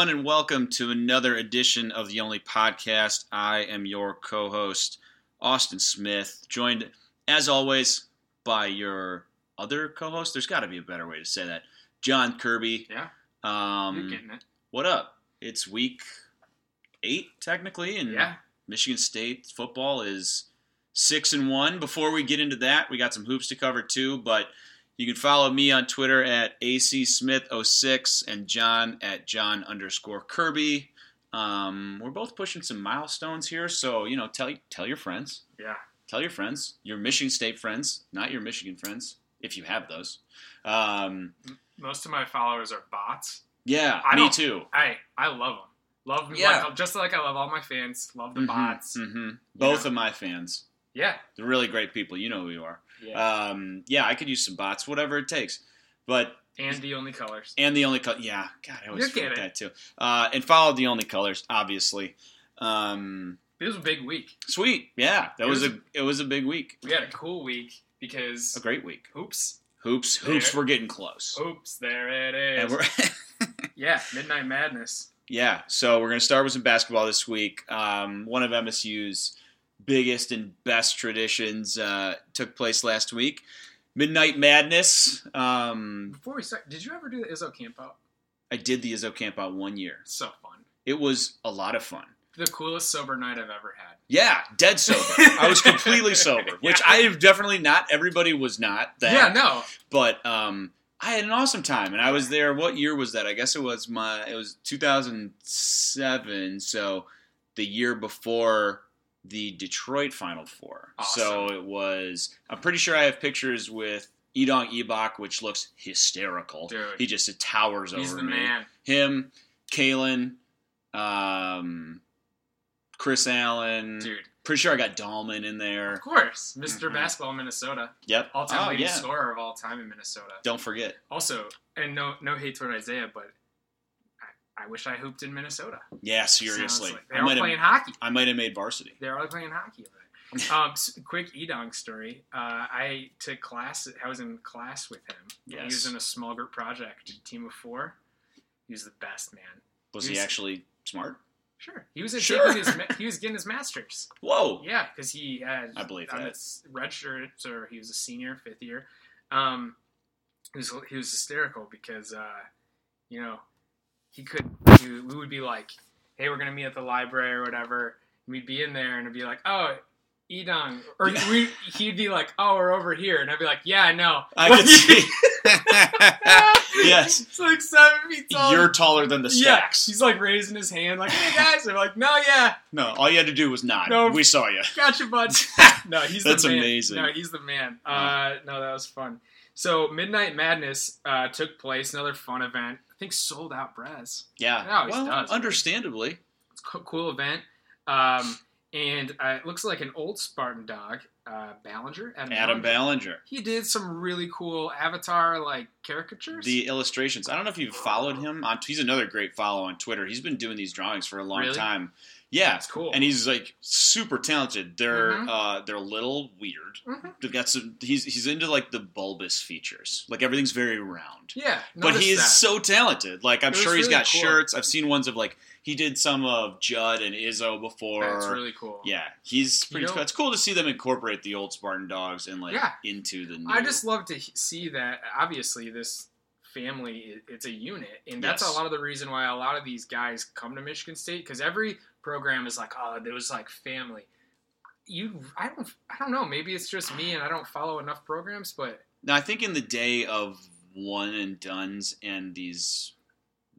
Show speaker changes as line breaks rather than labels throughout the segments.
everyone, and welcome to another edition of the Only Podcast. I am your co host, Austin Smith, joined, as always, by your other co host. There's got to be a better way to say that. John Kirby.
Yeah,
Um,
you're getting it.
what up? It's week eight, technically, and
Yeah,
Michigan State football is six and one. Before we get into that, we got some hoops to cover too. But you can follow me on Twitter at acsmith06 and John at John underscore Kirby. Um, we're both pushing some milestones here, so you know, tell tell your friends,
yeah.
tell your friends, your Michigan State friends, not your Michigan friends, if you have those. Um,
Most of my followers are bots.
yeah,
I
me too.
I I love them. Love them.
Yeah.
Like, just like I love all my fans. Love the
Mhm,
bots.
mhm. Both
know?
of my fans,
Yeah,
they're really great people. You know who you are.
Yeah.
Um, yeah, I could use some bots, whatever it takes. But
and the only colors.
and the only color, yeah, God, I always
You're
forget
kidding.
that too. Uh, and follow the only colors, obviously. Um,
It was a big week.
sweet, yeah, that
It
was,
was
a it was a big week,
We had a cool week because
a great week.
hoops,
Hoops, hoops,
There.
we're getting close,
hoops. There it is. yeah, midnight madness.
yeah. So we're gonna start with some basketball this week. Um, one of MSU's biggest and best traditions uh, took place last week. Midnight Madness. Um,
Before we start, did you ever do the Izzo camp out?
I did the Izzo camp out one year.
So fun.
It was a lot of fun.
The coolest sober night I've ever had.
Yeah, dead sober. I was completely sober, which
Yeah.
I have definitely not. Everybody was not that.
yeah, no.
But um, I had an awesome time, and I was there. What year was that? I guess it was my. It was 2007. So the year before the Detroit Final Four. So it was. I'm pretty sure I have pictures with Idong Ibok, which looks hysterical.
Dude.
he just towers
He's
over
the
me
man.
him, Kalin, um, Chris Allen.
Dude.
Pretty sure I got Dahlman in there.
Of course. mister
Mhm.
Basketball Minnesota.
Yep.
All time
oh,
leading
yeah.
scorer of all time in Minnesota.
Don't forget.
Also, and no no hate toward Isaiah, but I, I wish I hooped in Minnesota.
Yeah, seriously.
like-
I
They're all
might
playing
have.
hockey.
I might have made varsity.
They're all playing hockey um, quick Idong story. Uh, I took class. I was in class with him. He was in a small group project, team of four. He was the best man.
Was he
He's-
actually smart?
Sure, he was
Sure.
his he was getting his master's.
Whoa.
Yeah, because he had
I believe
on
that.
his red shirt, or he was a senior, fifth year. Um, he was he was hysterical because uh, you know he could he, we would be like, hey, we're gonna meet at the library or whatever. And we'd be in there and it'd be like, oh, Idong, or
Yeah.
we he'd be like, oh, we're over here, and I'd be like, yeah, I know.
I can see. yes.
It's like seven feet tall.
You're taller than the stacks.
yeah, he's like raising his hand, like, hey guys. They're like, no, yeah,
No, all you had to do was nod.
No.
We saw you.
Gotcha, bud. no, he's
That's
the man.
amazing.
No, he's the man. Uh, no, that was fun. So Midnight Madness uh, took place, another fun event. I think sold out Brez.
Yeah. Well,
does.
understandably.
It's a cool event. Um, and uh, it looks like an old Spartan dog, uh, Ballinger. Adam,
Adam Ballinger.
He did some really cool avatar like caricatures.
The illustrations. I don't know if you've followed him on. He's another great follow on Twitter. He's been doing these drawings for a long
Really?
time. Yeah,
It's cool.
and he's like super talented. They're
Mhm.
uh, they're a little weird.
Mhm.
They've got some. He's he's into like the bulbous features. Like everything's very round.
Yeah,
but he is
that.
so talented. Like I'm sure he's
really
got
cool.
shirts. I've seen ones of like he did some of Jud and Izzo before.
That's really cool.
yeah, he's pretty.
know-
cool. It's cool to see them incorporate the old Spartan dogs and like
Yeah.
into the. New.
I just love to see that. Obviously, this family it's a unit, and that's
Yes.
a lot of the reason why a lot of these guys come to Michigan State because every program is like, oh, there was like family. You, I don't, I don't know. Maybe it's just me, and I don't follow enough programs, but
Now I think in the day of one and duns and these,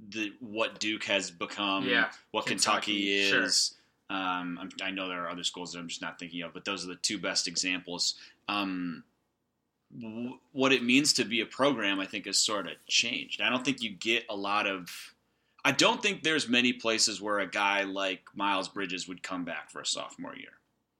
the what Duke has become.
yeah,
what Kentucky,
Kentucky, sure.
is. Um, I'm, I know there are other schools that I'm just not thinking of, but those are the two best examples. Um, w- what it means to be a program, I think, has sort of changed. I don't think you get a lot of. I don't think there's many places where a guy like Miles Bridges would come back for a sophomore year.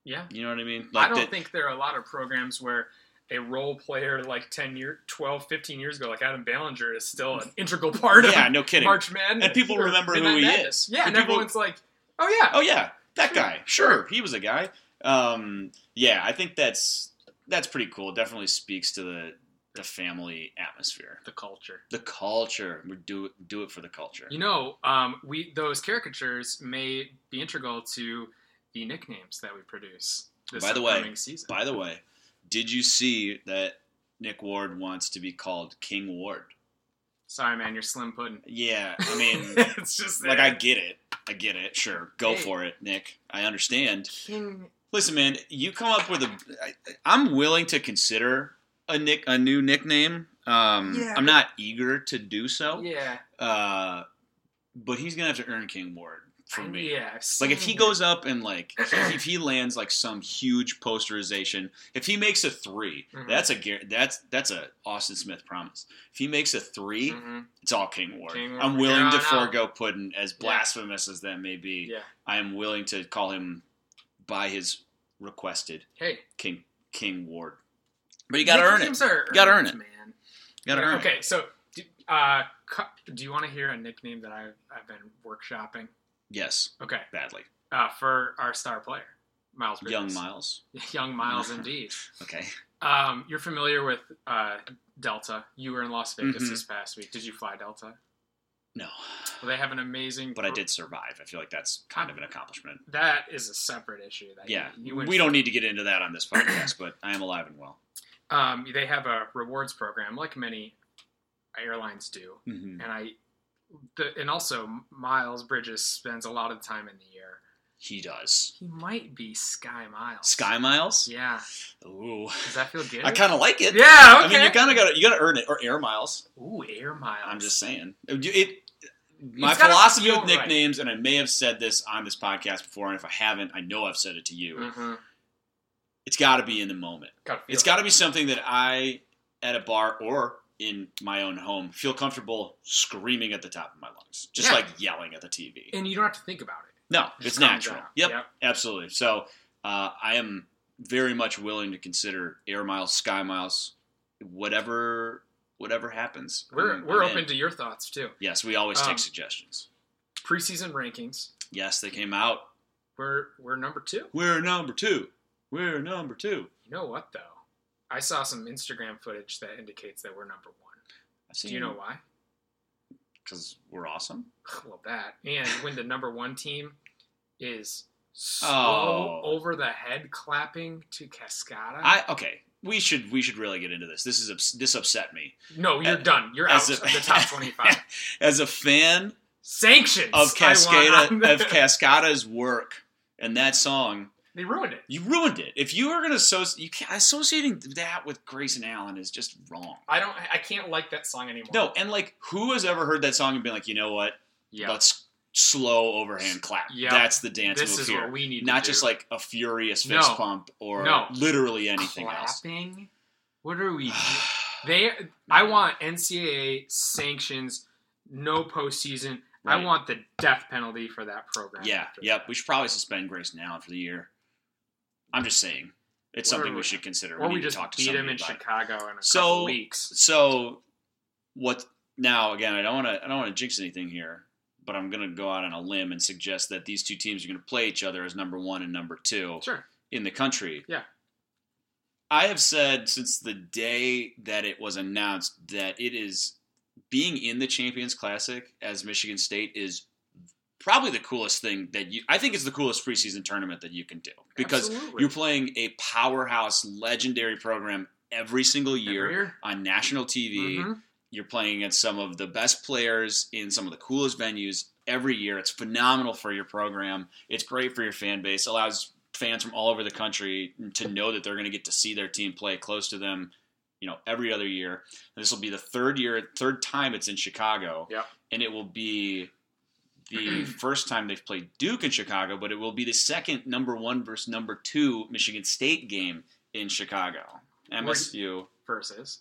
yeah.
You know what I mean?
I don't
that-
think there are a lot of programs where a role player like 10 year 12 15 years ago like adam ballinger is still an integral part
Yeah,
of
no kidding.
march madness
And people remember who he
Madness.
is.
yeah
And
and,
people-
everyone's like oh yeah
Oh yeah, that guy. Sure, he was a guy. Um, yeah, I think that's that's pretty cool. It Definitely speaks to the the family atmosphere,
the culture
the culture. We do it do it for the culture.
You know, um, we those caricatures may be integral to the nicknames that we produce this
By the way,
upcoming season.
By the way, did you see that Nick Ward wants to be called King Ward?
Sorry, man, you're slim pudding.
Yeah, I mean,
it's just
like. I get it. I get it. Sure, go
Hey.
for it, Nick. I understand.
King.
Listen, man, you come up with a. I, I'm willing to consider a nick a new nickname. Um,
Yeah,
I'm not eager to do so.
Yeah,
Uh, but he's gonna have to earn King Ward for me.
Yeah,
Like if he goes up and like if he lands like some huge posterization, if he makes a 3
Mhm.
that's a that's that's a Austin Smith promise. If he makes a 3
Mhm.
it's all King Ward.
King Ward
I'm willing to forego Puddin, as
Yeah.
blasphemous as that may be.
Yeah.
I am willing to call him by his requested
Hey,
King King Ward. But you gotta earn it. You gotta earn it.
man.
You gotta earn
okay,
it.
Okay, so do, uh, do you want to hear a nickname that I've I've been workshopping?
Yes,
Okay,
badly.
uh, for our star player, Miles.
Young Miles.
Young Miles, indeed.
Okay.
Um, you're familiar with uh, Delta. You were in Las Vegas
Mhm.
this past week. Did you fly Delta?
No.
Well, they have an amazing.
But I did survive. I feel like that's kind of an accomplishment.
That is a separate issue. That
Yeah.
you, you went
We don't need to get into that on this podcast, but I am alive and well.
Um, they have a rewards program, like many airlines do,
hmm
and I, the, and also Miles Bridges spends a lot of time in the air.
He does.
He might be Sky Miles.
Sky Miles?
Yeah.
Ooh.
Does that feel good?
I kind of like it.
Yeah. Okay.
I mean, you kind of got to you got to earn it or air miles.
Ooh, Air Miles.
I'm just saying. It, it- my philosophy with
right.
nicknames, and I may have said this on this podcast before, and if I haven't, I know I've said it to you.
Mm-hmm.
It's got to be in the moment. It's got to be something that I, at a bar or in my own home, feel comfortable screaming at the top of my lungs, just
Yeah.
like yelling at the TV.
and you don't have to think about it.
No,
It
it's natural. Yep,
Yep.
absolutely. So uh, I am very much willing to consider air miles, sky miles, whatever whatever happens.
We're
I'm-
we're
I'm in.
open to your thoughts too.
Yes, we always
Um,
take suggestions.
Preseason rankings.
Yes, they came out.
We're we're number two.
We're number two. We're number two.
You know what though? I saw some Instagram footage that indicates that we're number one. Do you know why?
Because we're awesome.
Well, that and when the number one team is slow
Oh.
over the head clapping to Cascada.
I okay. We should we should really get into this. This is this upset me
no, you're
Uh,
done. You're
as
out
a-
of the top twenty-five.
as a fan
Sanctions
of Cascada of Cascada's work and that song.
they ruined it.
You ruined it. If you are going to associate, you can't, associating that with Grayson Allen is just wrong.
I don't. I can't like that song anymore.
No, and like, who has ever heard that song and been like, you know what?
Yeah.
Let's slow overhand clap.
Yep.
That's the dance
this
move
is
here.
what we need.
Not
to
just
do.
like a furious fist
No.
pump or
No.
literally anything else.
clapping. What are we? They. I mm. want NCAA sanctions. No postseason. I want the death penalty for that program.
yeah, yep.
that.
We should probably suspend Grayson for the year. I'm just saying, it's
Or-
something we should consider.
Or
we
we
need
just
to talk to
beat him
somebody
in
it.
Chicago in a
So-
couple weeks.
So, what now? Again, I don't want to. I don't want to jinx anything here, but I'm going to go out on a limb and suggest that these two teams are going to play each other as number one and number two
Sure.
in the country.
Yeah.
I have said since the day that it was announced that it is being in the Champions Classic as Michigan State is probably the coolest thing that you I think it's the coolest preseason tournament that you can do because
Absolutely.
you're playing a powerhouse legendary program every single year
Every year.
on national TV.
Mhm.
You're playing against some of the best players in some of the coolest venues every year. It's phenomenal for your program. It's great for your fan base. Allows fans from all over the country to know that they're going to get to see their team play close to them, you know, every other year. This will be the third year, third time it's in Chicago.
Yep.
And it will be the first time they've played Duke in Chicago, but it will be the second number one versus number two Michigan State game in Chicago. MSU,
Versus.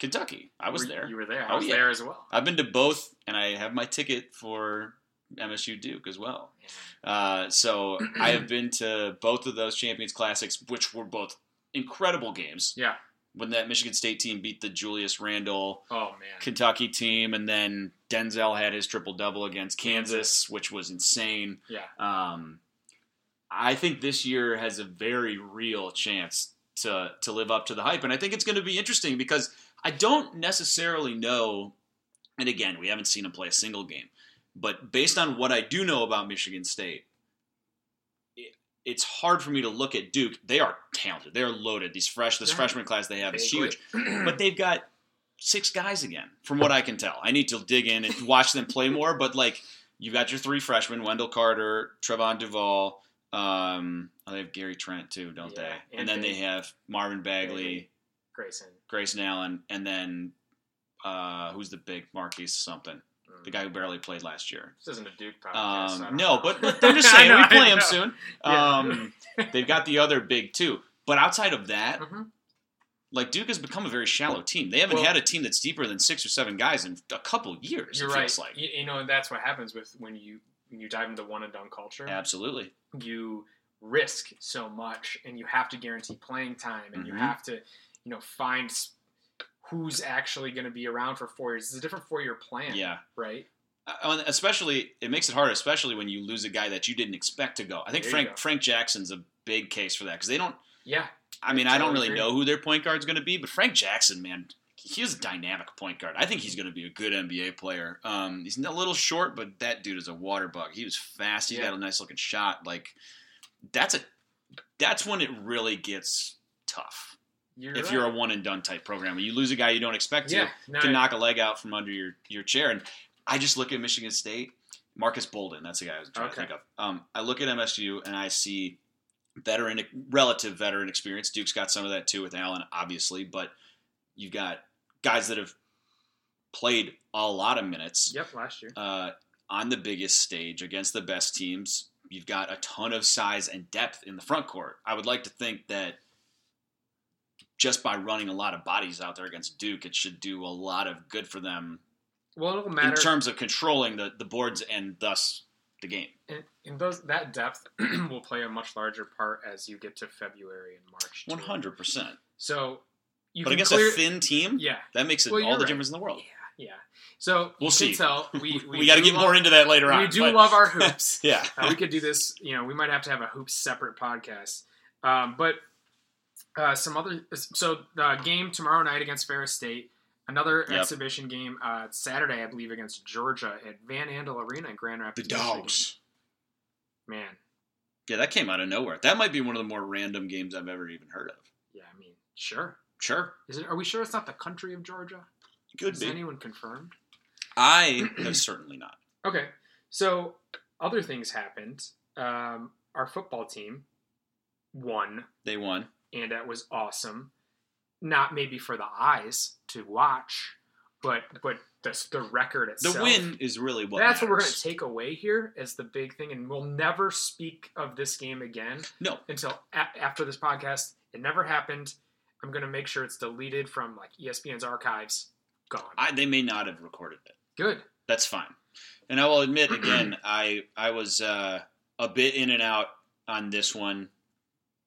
Kentucky. I was
Were-
there.
You were there. I
Oh,
was
yeah.
there as well.
I've been to both, and I have my ticket for MSU Duke as well. Uh, so I have been to both of those Champions Classics, which were both incredible games.
Yeah.
When that Michigan State team beat the Julius Randle
Oh.
Kentucky team, and then Denzel had his triple double against Kansas, which was insane.
Yeah.
Um, I think this year has a very real chance to to live up to the hype, and I think it's going to be interesting because I don't necessarily know. And again, we haven't seen him play a single game, but based on what I do know about Michigan State, it, it's hard for me to look at Duke. They are talented. They are loaded. These fresh, this
Yeah.
freshman class they have is huge but they've got six guys again, from what I can tell. I need to dig in and watch them play more, but like you've got your three freshmen: Wendell Carter, Trevon Duval. Um, oh, they have Gary Trent too, don't
Yeah,
they?
and
And, then
Big-
they have Marvin Bagley.
Grayson.
Grayson Allen, and then uh, who's the big Marquis something,
Mm.
the guy who barely played last year.
This isn't a Duke podcast.
Um, no, but, but I'm just saying
know,
we play him soon.
Yeah.
Um, they've got the other big two, but outside of that,
Mhm.
like Duke has become a very shallow team. They haven't
Well-
had a team that's deeper than six or seven guys in a couple years.
You're
it
right.
like
You, you know that's what happens with when you when you dive into one and done culture.
absolutely.
You risk so much, and you have to guarantee playing time, and you
Mhm.
have to, you know, find who's actually going to be around for four years. It's a different four year plan.
Yeah,
Right.
Uh, and especially it makes it hard, especially when you lose a guy that you didn't expect to go. I think
There
Frank. Frank Jackson's a big case for that because they don't.
Yeah.
I mean, I don't really
agree.
know who their point guard's going to be, but Frank Jackson, man, he's a dynamic point guard. I think he's going to be a good NBA player. Um, he's a little short, but that dude is a water bug. He was fast. He
Yeah.
got a nice looking shot. Like that's a that's when it really gets tough.
You're
if
right.
you're a one and done type program, you lose a guy you don't expect to,
yeah, no,
can knock a leg out from under your, your chair. And I just look at Michigan State, Marques Bolden, that's the guy I was trying
Okay.
to think of. Um, I look at MSU and I see veteran, relative veteran experience. Duke's got some of that too with Allen, obviously, but you've got guys that have played a lot of minutes
Yep, last year.
uh, on the biggest stage against the best teams. You've got a ton of size and depth in the front court. I would like to think that just by running a lot of bodies out there against Duke, it should do a lot of good for them
Well, it'll matter in
terms of controlling the, the boards and thus the game.
in, in those that depth will play a much larger part as you get to February and March.
One hundred percent.
So you
But against
clear,
a thin team,
yeah,
that makes it
Well,
all the
right.
difference in the world.
yeah, yeah. So
We'll
you
see.
Can tell we
We,
we,
got to get
love-
more into that later on.
We do
but-
love our hoops.
yeah.
Uh, we could do this. You know, we might have to have a hoops separate podcast. Um, but uh, some other so the game tomorrow night against Ferris State. Another
Yep.
exhibition game uh, Saturday, I believe, against Georgia at Van Andel Arena in Grand
the
Rapids. Michigan.
dogs.
man.
Yeah, that came out of nowhere. That might be one of the more random games I've ever even heard of.
Yeah, I mean, sure.
Sure,
Is it? Are we sure it's not the country of Georgia?
could
Is
be.
anyone confirmed?
I have certainly not.
Okay, so other things happened. Um, our football team won,
They won.
and that was awesome. Not maybe for the eyes to watch, but but the, the record
The
itself.
win is really what
That's what we're going
matters.
to take away here as the big thing, and we'll never speak of this game again
No,
until a- after this podcast. It never happened. I'm going to make sure it's deleted from like ESPN's archives. Gone.
I, they may not have recorded it.
Good.
That's fine. And I will admit again, I I was uh, a bit in and out on this one,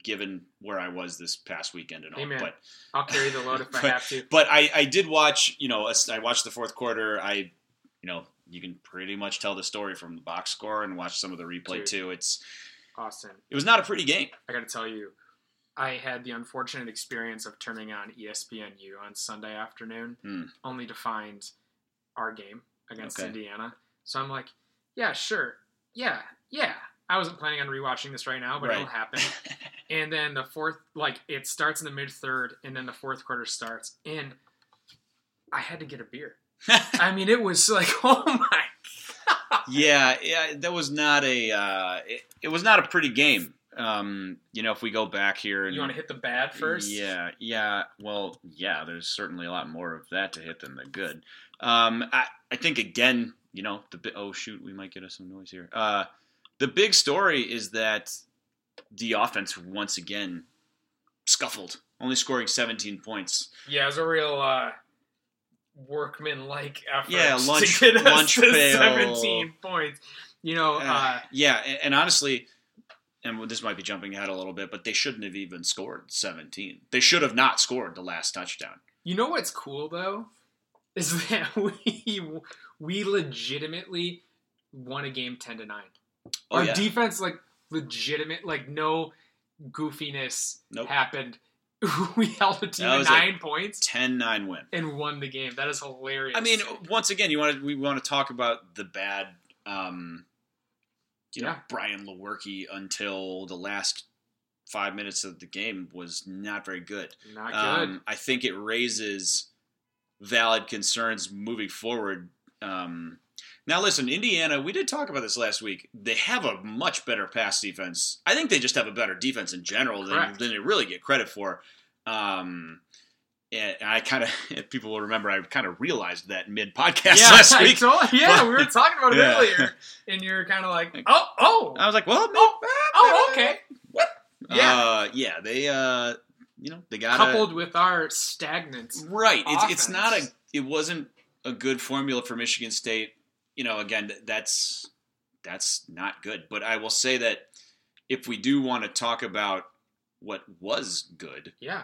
given where I was this past weekend and all.
Amen.
But
I'll carry the load if I
But-
have to.
but I, I did watch. You know, I watched the fourth quarter. I, you know, you can pretty much tell the story from the box score and watch some of the replay
Dude.
too. It's
Austin,
it was not a pretty game.
I got to tell you, I had the unfortunate experience of turning on ESPNU on Sunday afternoon,
Hmm.
only to find our game against
Okay.
Indiana. So I'm like, yeah, sure, yeah, yeah. I wasn't planning on rewatching this right now, but it'll happen. And then the fourth, like it starts in the mid third, and then the fourth quarter starts, and I had to get a beer. I mean, it was like, oh my god.
yeah, yeah, that was not a uh, it, it was not a pretty game. Um, you know, if we go back here and
You want to hit the bad first?
Yeah, yeah. Well, yeah. There's certainly a lot more of that to hit than the good. Um, I, I think again, you know, the oh shoot, we might get us some noise here. Uh, the big story is that the offense once again scuffled, only scoring 17 points.
Yeah, it was a real uh, workman-like effort.
Yeah, lunch-
to get us
lunch
to
pail.
17 points. You know, uh,
Uh, yeah, and, and honestly, and this might be jumping ahead a little bit, but they shouldn't have even scored 17. They should have not scored the last touchdown.
you know what's cool though is that we we legitimately won a game 10 to 9.
Oh
Our
yeah,
defense like legitimate like no goofiness
Nope.
happened. we held a team to 9 points
10-9 win.
and won the game. That is hilarious.
I mean, once again, you want to we want to talk about the bad, um, you know,
Yeah.
Brian Lewerke until the last five minutes of the game was not very good.
not good.
Um, I think it raises valid concerns moving forward. Um, now, listen, Indiana. We did talk about this last week. They have a much better pass defense. I think they just have a better defense in general than, than they really get credit for. Um, and I kind of, if people will remember, I kind of realized that mid podcast
yeah,
last week.
told- yeah,
But-
we were talking about it
Yeah.
earlier, and you're kind of like, oh, oh,
I was like, well,
oh, oh, okay. Yeah.
uh, yeah. They, uh, you know, they got
Coupled with our stagnant,
Right. It's it's not a. It wasn't a good formula for Michigan State. You know, again, that's that's not good. But I will say that if we do want to talk about what was good,
yeah,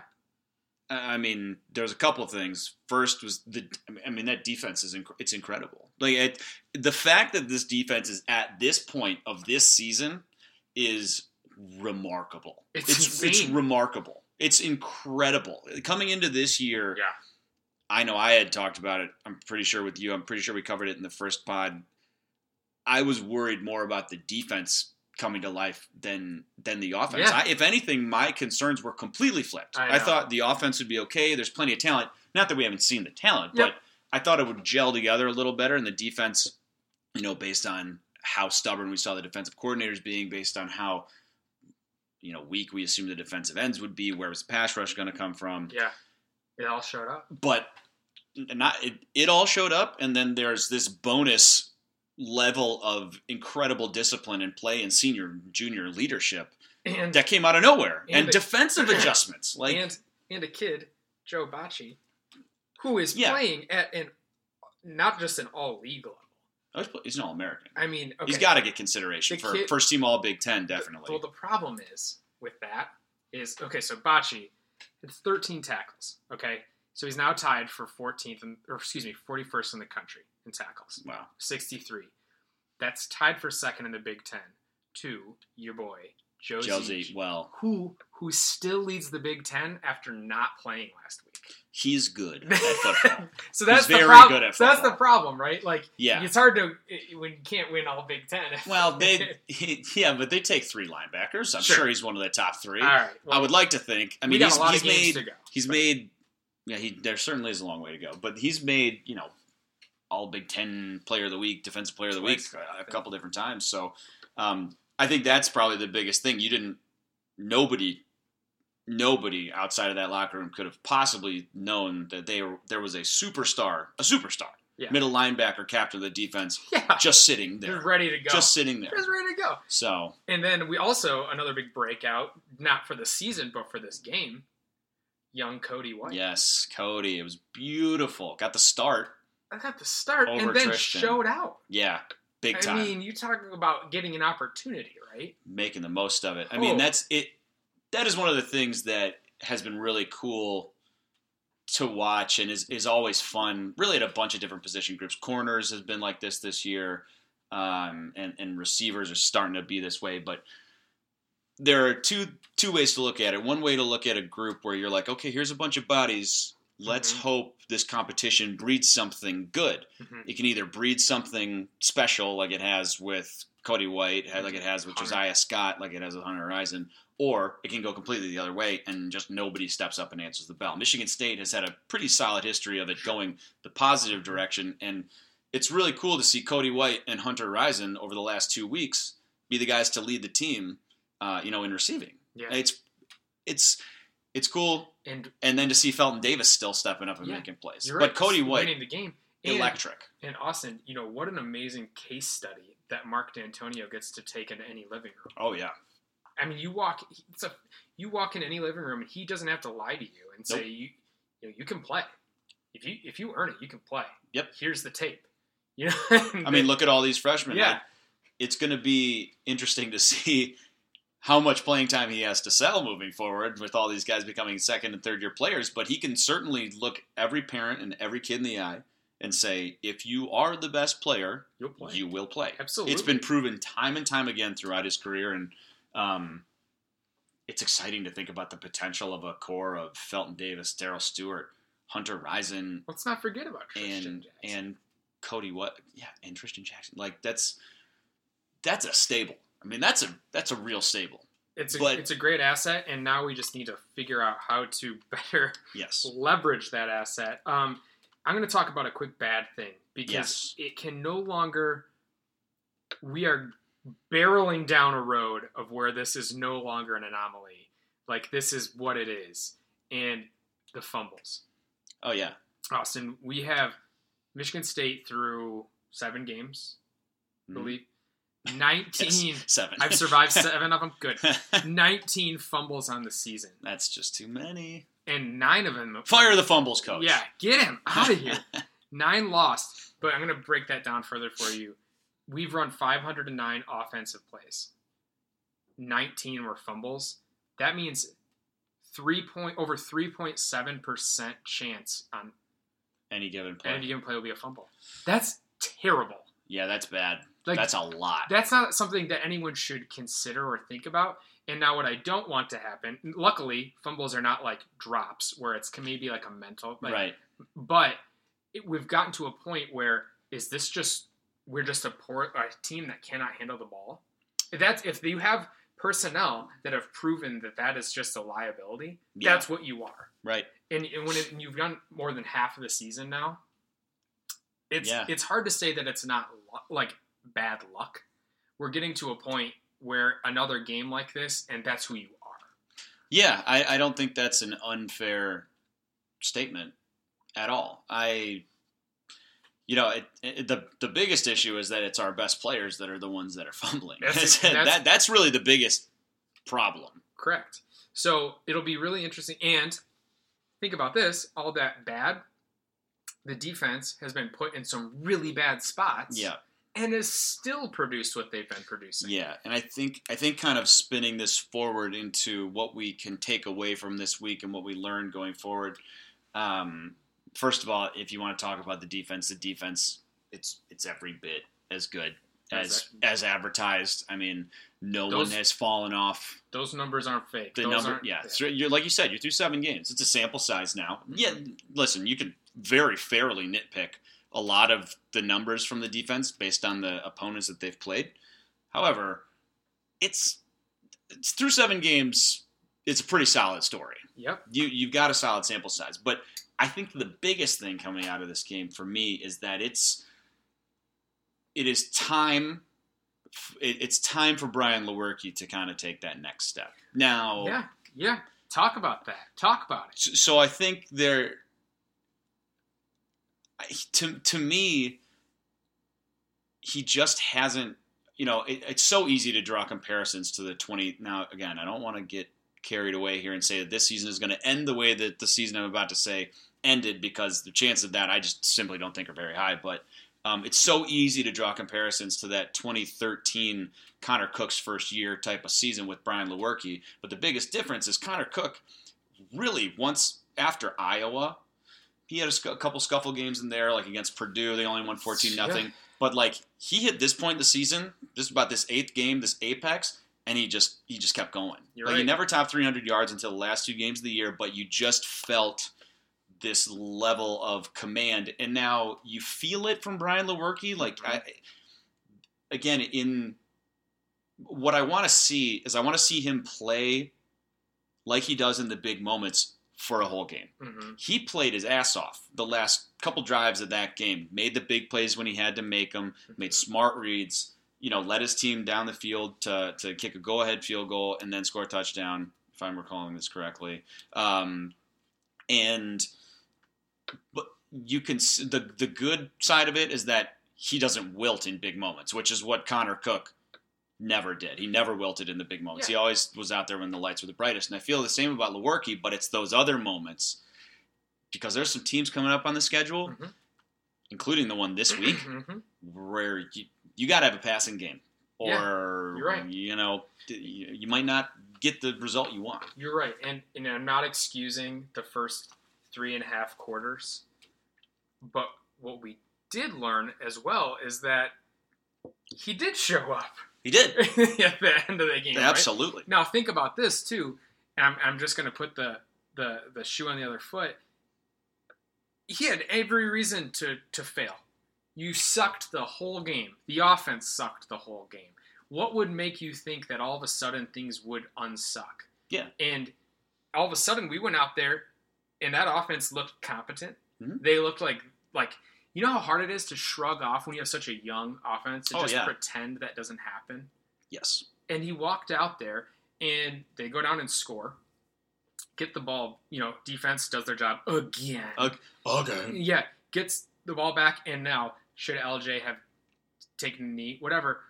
I mean, there's a couple of things. First was the. I mean, that defense is inc- it's incredible. Like it, the fact that this defense is at this point of this season is remarkable.
It's
it's, it's remarkable. It's incredible. Coming into this year,
yeah.
I know I had talked about it. I'm pretty sure with you. I'm pretty sure we covered it in the first pod. I was worried more about the defense coming to life than than the offense.
Yeah.
I, if anything, my concerns were completely flipped.
I
I, thought the offense would be okay. There's plenty of talent. Not that we haven't seen the talent,
Yep.
but I thought it would gel together a little better. And the defense, you know, based on how stubborn we saw the defensive coordinators being, based on how you know weak we assumed the defensive ends would be, where was the pass rush going to come from?
Yeah, it all showed up.
but not it, it all showed up and then there's this bonus level of incredible discipline and play and senior junior leadership
And
that came out of nowhere and,
And the-
defensive adjustments like
and and a kid, Joe Bachie, who is
Yeah.
playing at an not just an all league level.
oh, he's- an all-american
I mean, okay,
he's got to get consideration
The
for
kid-
first team all big ten
the-
definitely
Well, the problem is with that is okay. So Bachie, it's 13 tackles. Okay, so he's now tied for 14th and or excuse me, 41st in the country in tackles.
wow
63. That's tied for second in the Big Ten to your boy Josey,
Josey Jewell
who who still leads the Big Ten after not playing last week.
he's good at football
so that's
He's
the
very
problem.
good at
So that's the problem, right? Like,
Yeah.
it's hard to when you can't win all Big Ten.
well they yeah but they take three linebackers i'm
Sure.
sure, he's one of the top three
all right. Well,
i would like to think i mean he's,
a lot
he's made
go.
He's made, yeah, he there certainly is a long way to go, but he's made you know all Big Ten Player of the Week, Defensive Player of the Week a couple different times. So um, I think that's probably the biggest thing. You didn't, nobody, nobody outside of that locker room could have possibly known that they were, there was a superstar, a superstar,
Yeah.
middle linebacker, captain of the defense,
Yeah,
just sitting there,
just ready to go.
just sitting there.
Just ready to go.
So
And then we also another big breakout, not for the season but for this game. Young Cody White.
yes, Cody, it was beautiful. Got the start.
I got the start
Over
and then
Trishton.
showed out.
Yeah, big time.
I mean, you're talking about getting an opportunity, right?
making the most of it. I mean,
Oh.
that's it. That is one of the things that has been really cool to watch and is, is always fun. Really, at a bunch of different position groups. Corners has been like this this year, um, and and receivers are starting to be this way. But there are two two ways to look at it. One way to look at a group where you're like, okay, here's a bunch of bodies. Let's
Mhm.
hope this competition breeds something good.
Mhm.
It can either breed something special, like it has with Cody White, like it has with
Hunter.
Josiah Scott, like it has with Hunter Rison, or it can go completely the other way and just nobody steps up and answers the bell. Michigan State has had a pretty solid history of it going the positive direction, and it's really cool to see Cody White and Hunter Rison over the last two weeks be the guys to lead the team, uh, you know, in receiving.
Yeah.
It's it's it's cool,
And
and then to see Felton Davis still stepping up and
Yeah,
making plays. But Cody White,
winning the game. And,
electric.
and Austin, you know what an amazing case study that Mark Dantonio gets to take into any living room.
Oh yeah.
I mean, you walk. It's a you walk in any living room, and he doesn't have to lie to you and say you, you know, you can play. If you if you earn it, you can play.
Yep.
Here's the tape. You know.
I mean, look at all these freshmen.
Yeah.
Like, it's going to be interesting to see how much playing time he has to sell moving forward with all these guys becoming second and third year players. But he can certainly look every parent and every kid in the eye and say, if you are the best player,
you'll play.
you will play.
Absolutely.
It's been proven time and time again throughout his career, and um, it's exciting to think about the potential of a core of Felton Davis, Darrell Stewart, Hunter Rison,
Let's not forget about Christian
and
Jackson.
and Cody what yeah and Trishton Jackson like that's that's a stable I mean that's a that's a real stable
it's a
but-
it's a great asset, and now we just need to figure out how to better
yes
leverage that asset. Um, I'm going to talk about a quick bad thing because
Yes.
it can no longer. We are barreling down a road of where this is no longer an anomaly. Like this is what it is, and the fumbles.
oh yeah
Austin, we have Michigan State through seven games, I
Mhm.
believe. Nineteen.
Yes, seven
I've survived seven of them. Good. Nineteen fumbles on the season,
that's just too many
and nine of them.
fire the fumbles coach
Yeah, get him out of here. Nine lost, but I'm going to break that down further for you. We've run 509 offensive plays. 19 were fumbles. That means three point over 3.7 percent chance on
any given play
any given play will be a fumble. That's terrible.
yeah that's bad
Like
that's a lot
that's not something that anyone should consider or think about. And now, what I don't want to happen. Luckily, fumbles are not like drops, where it's can maybe like a mental. Like,
right
but it, we've gotten to a point where is this just we're just a poor a team that cannot handle the ball? If that's if you have personnel that have proven that that is just a liability.
Yeah.
That's what you are.
right
And, and when it, you've done more than half of the season now, it's
Yeah.
it's hard to say that it's not like bad luck. We're getting to a point where another game like this, and that's who you are.
Yeah, I, I don't think that's an unfair statement at all. I, you know, it, it, the the biggest issue is that it's our best players that are the ones that are fumbling.
That's- that's-
that that's really the biggest problem.
Correct. So it'll be really interesting. And think about this all that bad, the defense has been put in some really bad spots.
Yeah,
And has still produced what they've been producing.
yeah, and I think I think kind of spinning this forward into what we can take away from this week and what we learned going forward. Um, first of all, if you want to talk about the defense, the defense it's it's every bit as good as as advertised. I mean, no
Those-
one has fallen off
Those numbers aren't fake.
the
Those
number.
aren't-
Yeah, you're like you said, you're through seven games. It's a sample size now.
Mm-hmm.
Yeah, listen, you could very fairly nitpick a lot of the numbers from the defense based on the opponents that they've played. However, it's it's through seven games. It's a pretty solid story.
Yep.
You you've got a solid sample size, but I think the biggest thing coming out of this game for me is that it's it is time. It's time for Brian Lewerke to kind of take that next step. Now,
Yeah. Yeah. Talk about that. Talk about it.
so, I think there, to to me, he just hasn't. You know, it, it's so easy to draw comparisons to the twenty. Now, again, I don't want to get carried away here and say that this season is going to end the way that the season I'm about to say ended, because the chance of that I just simply don't think are very high. But um, it's so easy to draw comparisons to that 2013 Connor Cook's first year type of season with Brian Lewerke. But the biggest difference is Connor Cook really once after Iowa he had a, a couple scuffle games in there, like against Purdue. They only won fourteen nothing. But like he hit this point in the season, just about this eighth game, this apex, and he just he just kept going.
You're
like he never topped 300 yards until the last two games of the year, but you just felt this level of command, and now you feel it from Brian Lewerke. Like
Mm-hmm.
I, again, in what I want to see is I want to see him play like he does in the big moments for a whole game.
hmm
He played his ass off the last couple drives of that game. Made the big plays when he had to make them. Made smart reads. You know, led his team down the field to, to kick a go ahead field goal and then score a touchdown. If I'm recalling this correctly, um, and but you can the the good side of it is that he doesn't wilt in big moments, which is what Connor Cook never did. He never wilted in the big moments.
Yeah.
He always was out there when the lights were the brightest. And I feel the same about Lewerke, but it's those other moments because there's some teams coming up on the schedule,
Mhm.
including the one this week,
Mhm.
where you, you got to have a passing game, or
Yeah, you're right.
you know you, you might not get the result you want.
You're right, and and I'm not excusing the first three and a half quarters, but what we did learn as well is that he did show up
He did
at the end of the game. right?
absolutely.
Now think about this too. I'm, I'm just going to put the, the the shoe on the other foot. He had every reason to to fail. You sucked the whole game. The offense sucked the whole game. What would make you think that all of a sudden things would unsuck?
Yeah.
And all of a sudden we went out there and that offense looked competent.
Mhm.
They looked like like you know how hard it is to shrug off when you have such a young offense and
Oh,
just
yeah.
pretend that doesn't happen
Yes.
and he walked out there and they go down and score get the ball you know defense does their job again
Ag- Okay.
yeah gets the ball back and now should lj have taken a knee whatever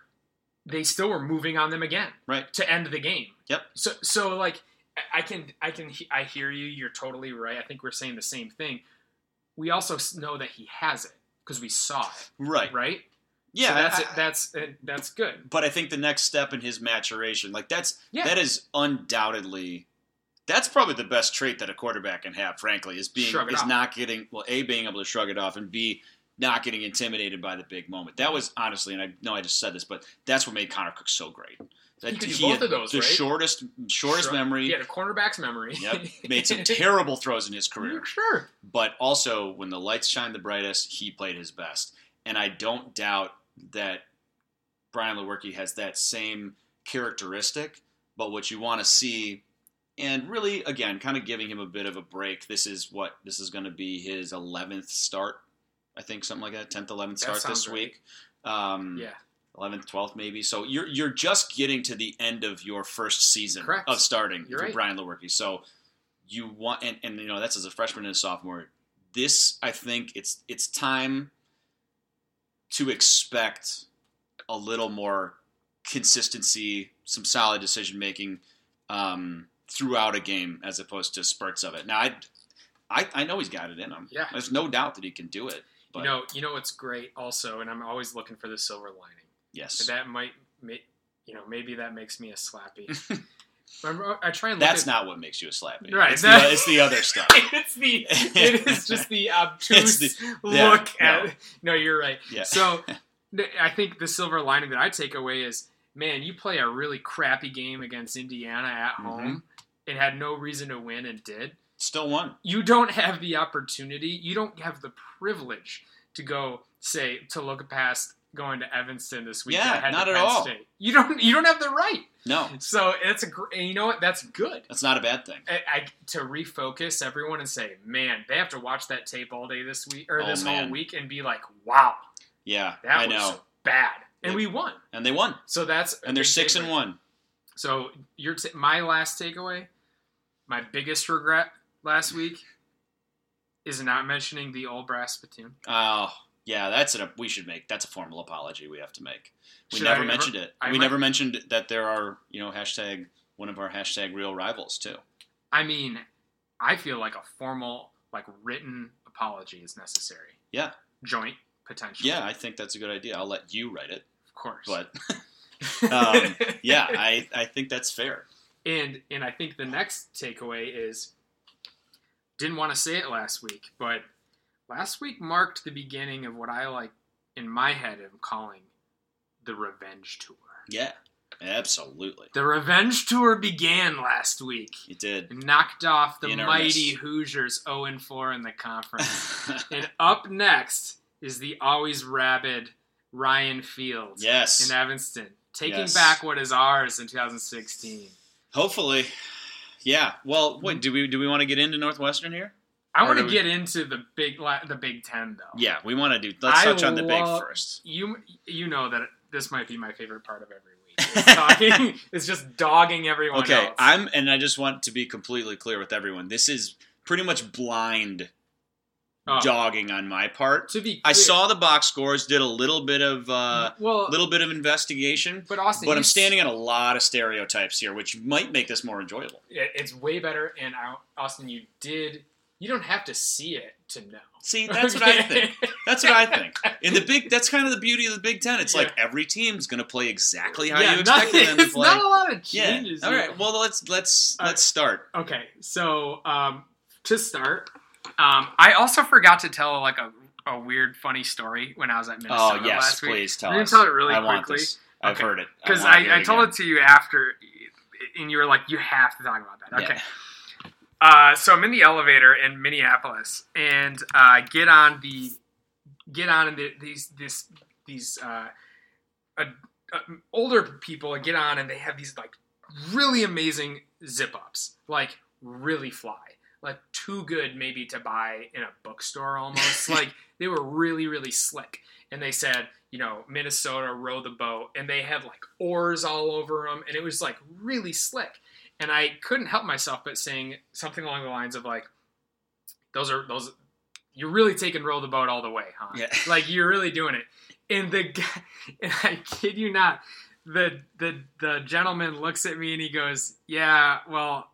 they still were moving on them again
Right.
to end the game
Yep.
so so like I- i can i can i hear you you're totally right i think we're saying the same thing we also know that he has it because we saw it
Right.
right
Yeah.
so that's
I-
it that's uh, that's good
but I think the next step in his maturation, like that's
Yeah.
that is undoubtedly that's probably the best trait that a quarterback can have, frankly, is being
Shrug
is not getting well, A being able to shrug it off and B not getting intimidated by the big moment. That was honestly, and I know I just said this, but that's what made Connor Cook so great.
He could do both
had
of those,
the
right?
shortest shortest
Shrug-
memory.
he had a cornerback's memory
Yep. Made some terrible throws in his career.
Sure.
but also when the lights shine the brightest, he played his best. And I don't doubt that Brian Lewerke has that same characteristic. But what you want to see, and really, again, kind of giving him a bit of a break. This is what this is going to be his 11th start, I think, something like that, 10th, 11th start this
right.
week. Um,
Yeah.
11th, 12th, maybe. So you're you're just getting to the end of your first season
Correct.
of starting
You're
for
right.
Brian Lewerke. So you want, and, and you know that's as a freshman and a sophomore. This, I think, it's it's time to expect a little more consistency, some solid decision making um, throughout a game, as opposed to spurts of it. Now, I, I I know he's got it in him.
Yeah.
there's no doubt that he can do it. But
You know, you know what's great also, and I'm always looking for the silver lining.
Yes,
That might, make, you know, maybe that makes me a slappy. I try and look
That's
at,
not what makes you a slappy.
Right,
It's,
that-
the, it's the other stuff.
it's the it is just the obtuse
It's yeah,
look
no.
at. No, you're right.
Yeah.
So I think the silver lining that I take away is, man, you play a really crappy game against Indiana at
Mhm.
home and had no reason to win and did.
Still won.
you don't have the opportunity, you don't have the privilege to go say to look past going to Evanston this week.
Yeah, not at
Penn
all.
State. You don't. You don't have the right.
No,
So it's a. gr- And you know what? That's good.
that's not a bad thing.
I, I to refocus everyone and say, man, they have to watch that tape all day this week or
Oh,
this whole week and be like, wow,
Yeah,
that
I
was
know.
bad, and we won.
And they won.
So that's
And they're six and one.
So your t- my last takeaway, my biggest regret last week, is not mentioning the old brass spittoon.
Oh, yeah, that's a we should make. That's a formal apology we have to make. We
Should
never
I
mentioned it.
I
we
might-
never mentioned that there are you know hashtag one of our hashtag real rivals too.
I mean, I feel like a formal, like written apology is necessary.
Yeah.
Joint potentially.
Yeah, I think that's a good idea. I'll let you write it,
of course.
but um, yeah, I I think that's fair.
and and I think the next takeaway is didn't want to say it last week, but last week marked the beginning of what I like in my head am calling the revenge tour.
Yeah, absolutely.
The revenge tour began last week
You did.
knocked off the mighty. Hoosiers 0 4 in the conference. and up next is the always rabid Ryan Fields
yes.
in Evanston, taking
Yes.
back what is ours in 2016.
Hopefully. Yeah. Well, wait. Do we do we want to get into Northwestern here?
I want to
we-
get into the big the Big Ten though.
Yeah, we want to do. Let's
I
touch on the big first.
you you know that this might be my favorite part of every week. It's talking. it's just dogging everyone
Okay,
else.
I'm, and I just want to be completely clear with everyone. This is pretty much blind
Oh,
dogging on my part.
to be
I saw the box scores, did a little bit of uh,
well,
little bit of investigation,
but Austin,
but I'm standing on a lot of stereotypes here, which might make this more enjoyable.
It's way better, and I, Austin, you did. You don't have to see it to know.
See, that's what I think. That's what I think. In the big, that's kind of the beauty of the Big Ten. It's like every team's going to play exactly how
yeah,
you expect them to play.
not a lot of
yeah.
changes.
All
here.
right. Well, let's let's
Uh,
let's start.
Okay, so um, to start, um, I also forgot to tell like a, a weird, funny story when I was at Minnesota
Oh yes,
last week.
please tell us.
tell it really
I
quickly.
I've
Okay.
heard it
Because I,
hear
I, told it to you after, and you were like, "You have to talk about that."
Yeah.
Uh, so I'm in the elevator in Minneapolis, and uh, get on the get on in the, these this these uh, uh, uh, older people get on, and they have these like really amazing zip ups, like really fly, like too good maybe to buy in a bookstore almost. like they were really really slick, and they said you know Minnesota row the boat, and they had like oars all over them, and it was like really slick and I couldn't help myself but saying something along the lines of like, "Those are those, you're really taking row the boat all the way, huh?
Yeah.
Like you're really doing it." And the guy, and I kid you not, the the the gentleman looks at me and he goes, "Yeah, well."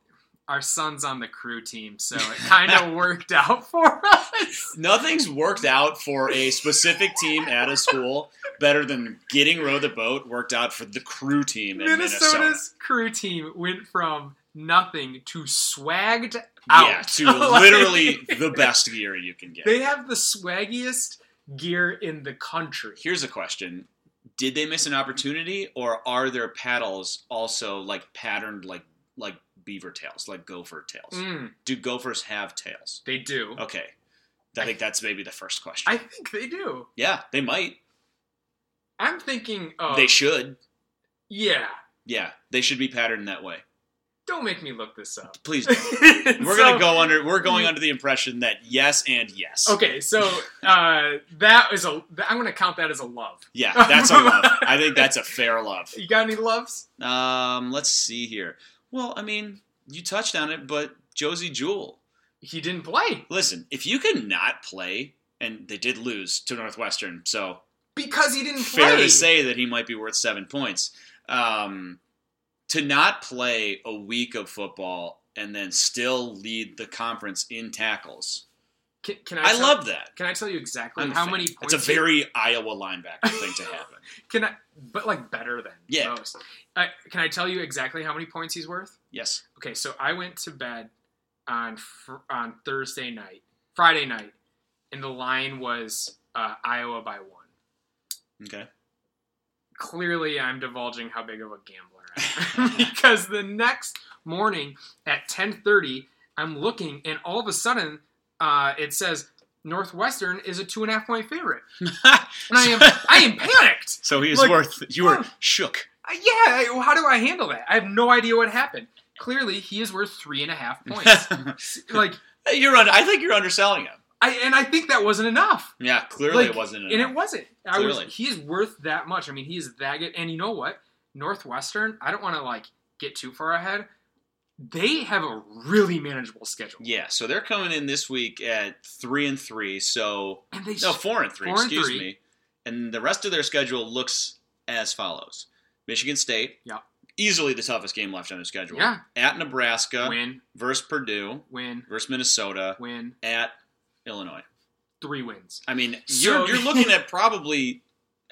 Our son's on the crew team, so it kind of worked out for us.
Nothing's worked out for a specific team at a school better than getting row the boat worked out for the crew team in
Minnesota's
Minnesota.
crew team went from nothing to swagged out.
Yeah, to
Like-
literally the best gear you can get.
They have the swaggiest gear in the country.
Here's a question. Did they miss an opportunity or are their paddles also like patterned like like beaver tails, like gopher tails?
Mm,
Do gophers have tails?
they do.
Okay. I think that's maybe the first question.
I think they do.
yeah, they might.
I'm thinking. Oh,
They should.
yeah.
Yeah, they should be patterned that way.
Don't make me look this up.
Please don't. We're gonna go under. We're going under the impression that yes and yes.
Okay, so uh, that is a. I'm gonna count that as a love.
Yeah, that's a love. I think that's a fair love.
You got any loves?
Um, let's see here. Well, I mean, you touched on it, but Josey Jewell.
He didn't play
Listen, if you can not play, and they did lose to Northwestern, so
because he didn't
fair
play.
to say that he might be worth seven points. Um, to not play a week of football and then still lead the conference in tackles,
Can, can I?
I
tell-
love that.
Can I tell you exactly
I'm
how
fan.
many points?
It's a very Iowa linebacker thing to happen.
Can I? But like better than
Yeah.
most. Uh, can I tell you exactly how many points he's worth?
Yes.
Okay, so I went to bed on fr- on Thursday night, Friday night, and the line was uh, Iowa by one.
Okay.
Clearly, I'm divulging how big of a gambler I am because the next morning at 10:30, I'm looking, and all of a sudden, uh, it says Northwestern is a two and a half point favorite, and I am I am panicked.
so he is
Like,
worth. You were
well-
shook.
Uh, yeah, how do I handle that? I have no idea what happened. Clearly, he is worth three and a half points. like,
you're. Un- I think you're underselling him.
I and I think that wasn't enough.
Yeah, clearly
Like,
it wasn't.
and it wasn't. I was. He is worth that much. I mean, he is that good. And you know what? Northwestern. I don't want to like get too far ahead. They have a really manageable schedule.
Yeah, so they're coming in this week at three and three. So
And they
no, four and three.
Four and
excuse
three.
me. And the rest of their schedule looks as follows: Michigan State,
Yeah.
easily the toughest game left on their schedule.
Yeah.
At Nebraska,
win,
versus Purdue,
win,
versus Minnesota,
win.
at Illinois.
Three wins.
I mean,
So-
you're you're looking at probably,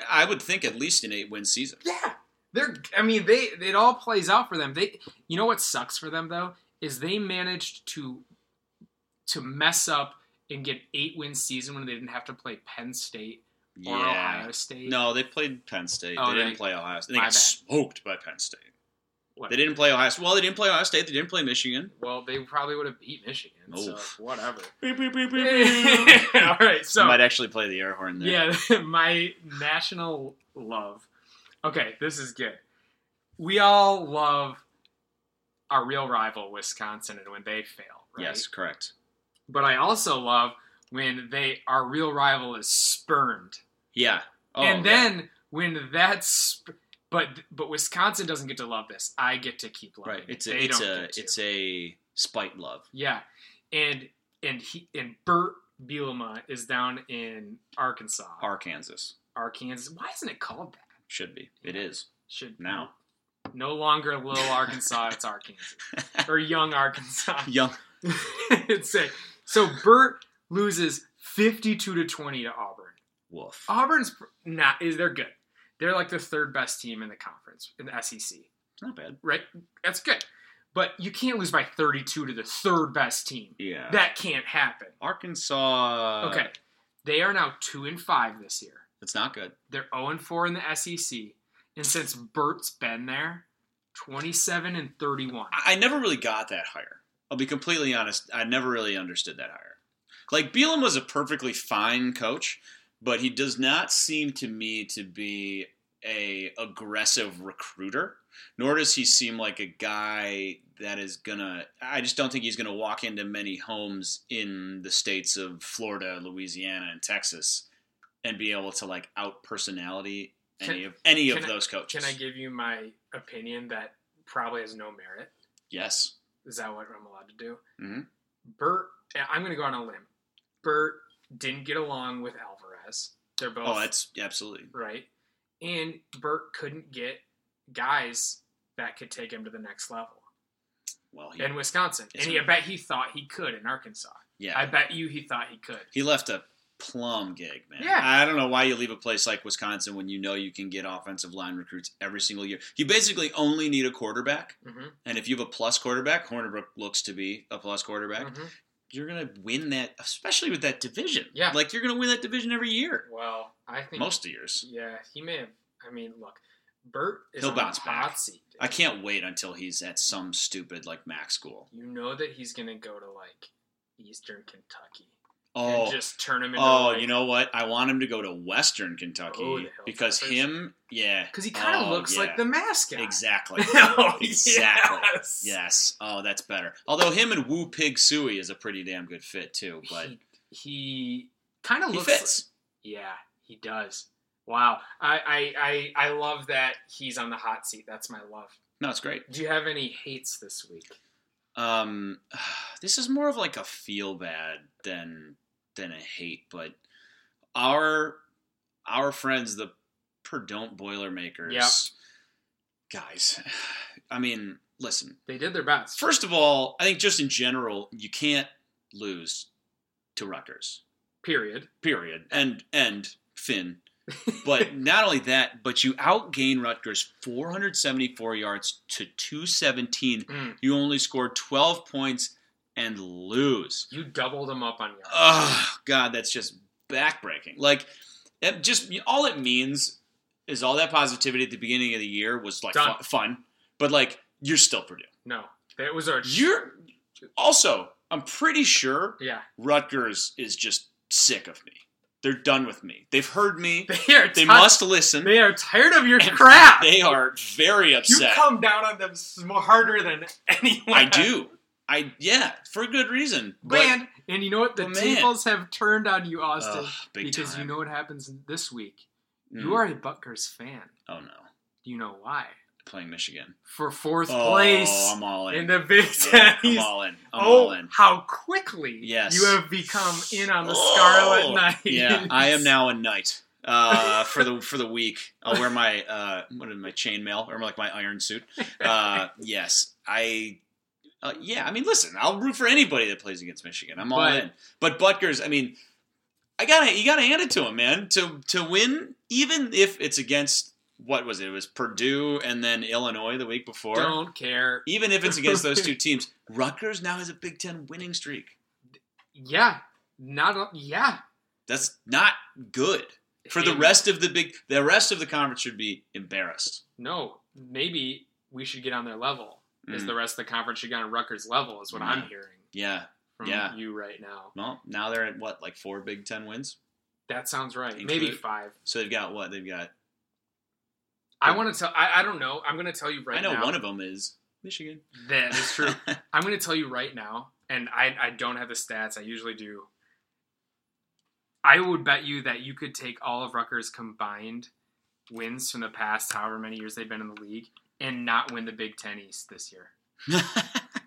I would think at least an eight win season.
Yeah. They're I mean, they it all plays out for them. They you know what sucks for them though is they managed to to mess up and get eight win season when they didn't have to play Penn State
Yeah.
Ohio State?
No, they played Penn State.
Oh,
they didn't play Ohio State. They got
bad.
smoked by Penn State.
What?
They didn't play Ohio State. Well, they didn't play Ohio State. They didn't play Michigan.
Well, they probably would have beat Michigan. So whatever.
Beep, beep, beep,
All right, so
might actually play the air horn there.
Yeah, my national love. Okay, this is good. We all love our real rival, Wisconsin, and when they fail, right?
Yes, correct.
But I also love when they our real rival is spurned,
Yeah. Oh,
and
yeah.
then when that's but but Wisconsin doesn't get to love this. I get to keep loving.
right,
it.
it's a
They
it's a it's a spite love.
yeah, and and he and Bert Bielema is down in Arkansas,
Arkansas
Arkansas. Why isn't it called that?
should be. It is
should
now.
no longer little Arkansas, it's Arkansas or young Arkansas.
Young.
it's a, so Burt loses fifty-two to twenty to Auburn.
Woof.
Auburn's not is they're good. They're like the third best team in the conference in the SEC,
Not bad.
right? That's good, but you can't lose by thirty-two to the third best team.
Yeah.
That can't happen.
Arkansas.
Okay, they are now two and five this year.
It's not good.
They're 0 and 4 in the SEC. And since Bert's been there, 27 and 31.
I I never really got that hire. I'll be completely honest. I never really understood that hire. Like Bielem was a perfectly fine coach, but he does not seem to me to be a aggressive recruiter. Nor does he seem like a guy that is gonna. I just don't think he's gonna walk into many homes in the states of Florida, Louisiana, and Texas and be able to like out personality any
Can-
of any of
I-
those coaches.
Can I give you my opinion that probably has no merit?
yes.
Is that what I'm allowed to do?
Mhm.
Bert, I'm going to go on a limb. Bert didn't get along with Alvarez. They're both
Oh, that's absolutely
right. And Bert couldn't get guys that could take him to the next level
well. He,
in Wisconsin. And he, I bet he thought he could in Arkansas.
yeah,
I bet you he thought he could.
He left a plum gig, man.
Yeah.
I don't know why you leave a place like Wisconsin when you know you can get offensive line recruits every single year. You basically only need a quarterback,
hmm
and if you have a plus quarterback, Hornibrook looks to be a plus quarterback.
hmm
You're gonna win that, especially with that division.
Yeah.
like you're gonna win that division every year,
Well, I think
most of years.
Yeah, he may have. I mean, look, Bert is
He'll bounce back.
seat.
I can't wait until he's at some stupid like Mac school.
You know that he's gonna go to like Eastern Kentucky
Oh,
and just turn him into.
oh,
like,
you know what? I want him to go to Western Kentucky
Oh,
because him, yeah,
because he kind of
Oh,
looks
yeah.
like the mascot.
Exactly.
oh,
Exactly.
Yes.
Yes. Oh, that's better. Although him and Woo Pig Sooie is a pretty damn good fit too. But
he, he kind of looks.
fits.
yeah, he does. Wow, I, I I I love that he's on the hot seat. That's my love.
No, it's great.
Do you have any hates this week?
Um, this is more of like a feel bad than than a hate. But our our friends, the Perdon't Boilermakers,
Yep.
guys. I mean, listen.
They did their best.
First of all, I think just in general, you can't lose to Rutgers.
Period.
period and and Finn. But not only that, but you outgain Rutgers 474 yards to 217.
Mm.
You only scored 12 points and lose.
You doubled them up on yards.
Oh God, that's just backbreaking. Like, it just all it means is all that positivity at the beginning of the year was like fun, fun, but like you're still Purdue.
No, that was our.
You're also. I'm pretty sure
yeah.
Rutgers is just sick of me. They're done with me. They've heard me.
They are.
They must listen.
They are tired of your crap.
They are very upset.
you come down on them harder than anyone.
I do. I yeah, for a good reason. But
Man, and you know what? The
man.
tables have turned on you, Austin,
ugh,
because
time.
you know what happens this week.
Mm.
You are a Butgers fan.
Oh no,
Do you know why?
playing Michigan.
For fourth
oh,
place
I'm all in.
in the Big
Yeah,
Ten
I'm all in. I'm
oh,
all in.
how quickly
Yes.
you have become in on the
Oh,
Scarlet Knight.
Yeah, I am now a knight. Uh, for the for the week, I'll wear my uh, what is my chainmail or like my iron suit. Uh, yes, I. Uh, yeah, I mean, listen, I'll root for anybody that plays against Michigan. I'm all
But-
in. But Butgers, I mean, I gotta you gotta hand it to him, man. To to win, even if it's against what was it? It was Purdue and then Illinois the week before.
Don't care.
Even if it's against those two teams, Rutgers now has a Big Ten winning streak.
Yeah, Not yeah.
That's not good. For the rest of the big, the rest of the conference should be embarrassed.
No, maybe we should get on their level. Is
Mm.
the rest of the conference should get on Rutgers level? Is what I'm hearing
Yeah.
from
Yeah.
you right now.
Well, now they're at what, like four Big Ten wins.
That sounds right.
Include-
Maybe five.
So they've got what? They've got.
I want to tell. I, I don't know. I'm going to tell you right now.
I know
now.
one of them is Michigan.
That is true. I'm going to tell you right now, and I, I don't have the stats. I usually do. I would bet you that you could take all of Rutgers' combined wins from the past, however many years they've been in the league, and not win the Big Ten East this year.